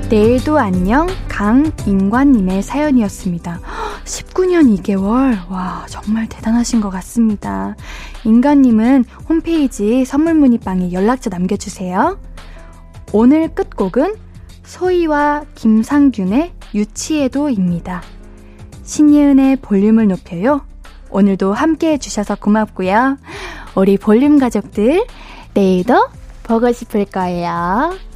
내일도 안녕 강인관님의 사연이었습니다. 19년 2개월. 와, 정말 대단하신 것 같습니다. 인간님은 홈페이지 선물 문의방에 연락처 남겨주세요. 오늘 끝곡은 소희와 김상균의 유치에도입니다. 신예은의 볼륨을 높여요. 오늘도 함께 해주셔서 고맙고요. 우리 볼륨 가족들, 내일도 보고 싶을 거예요.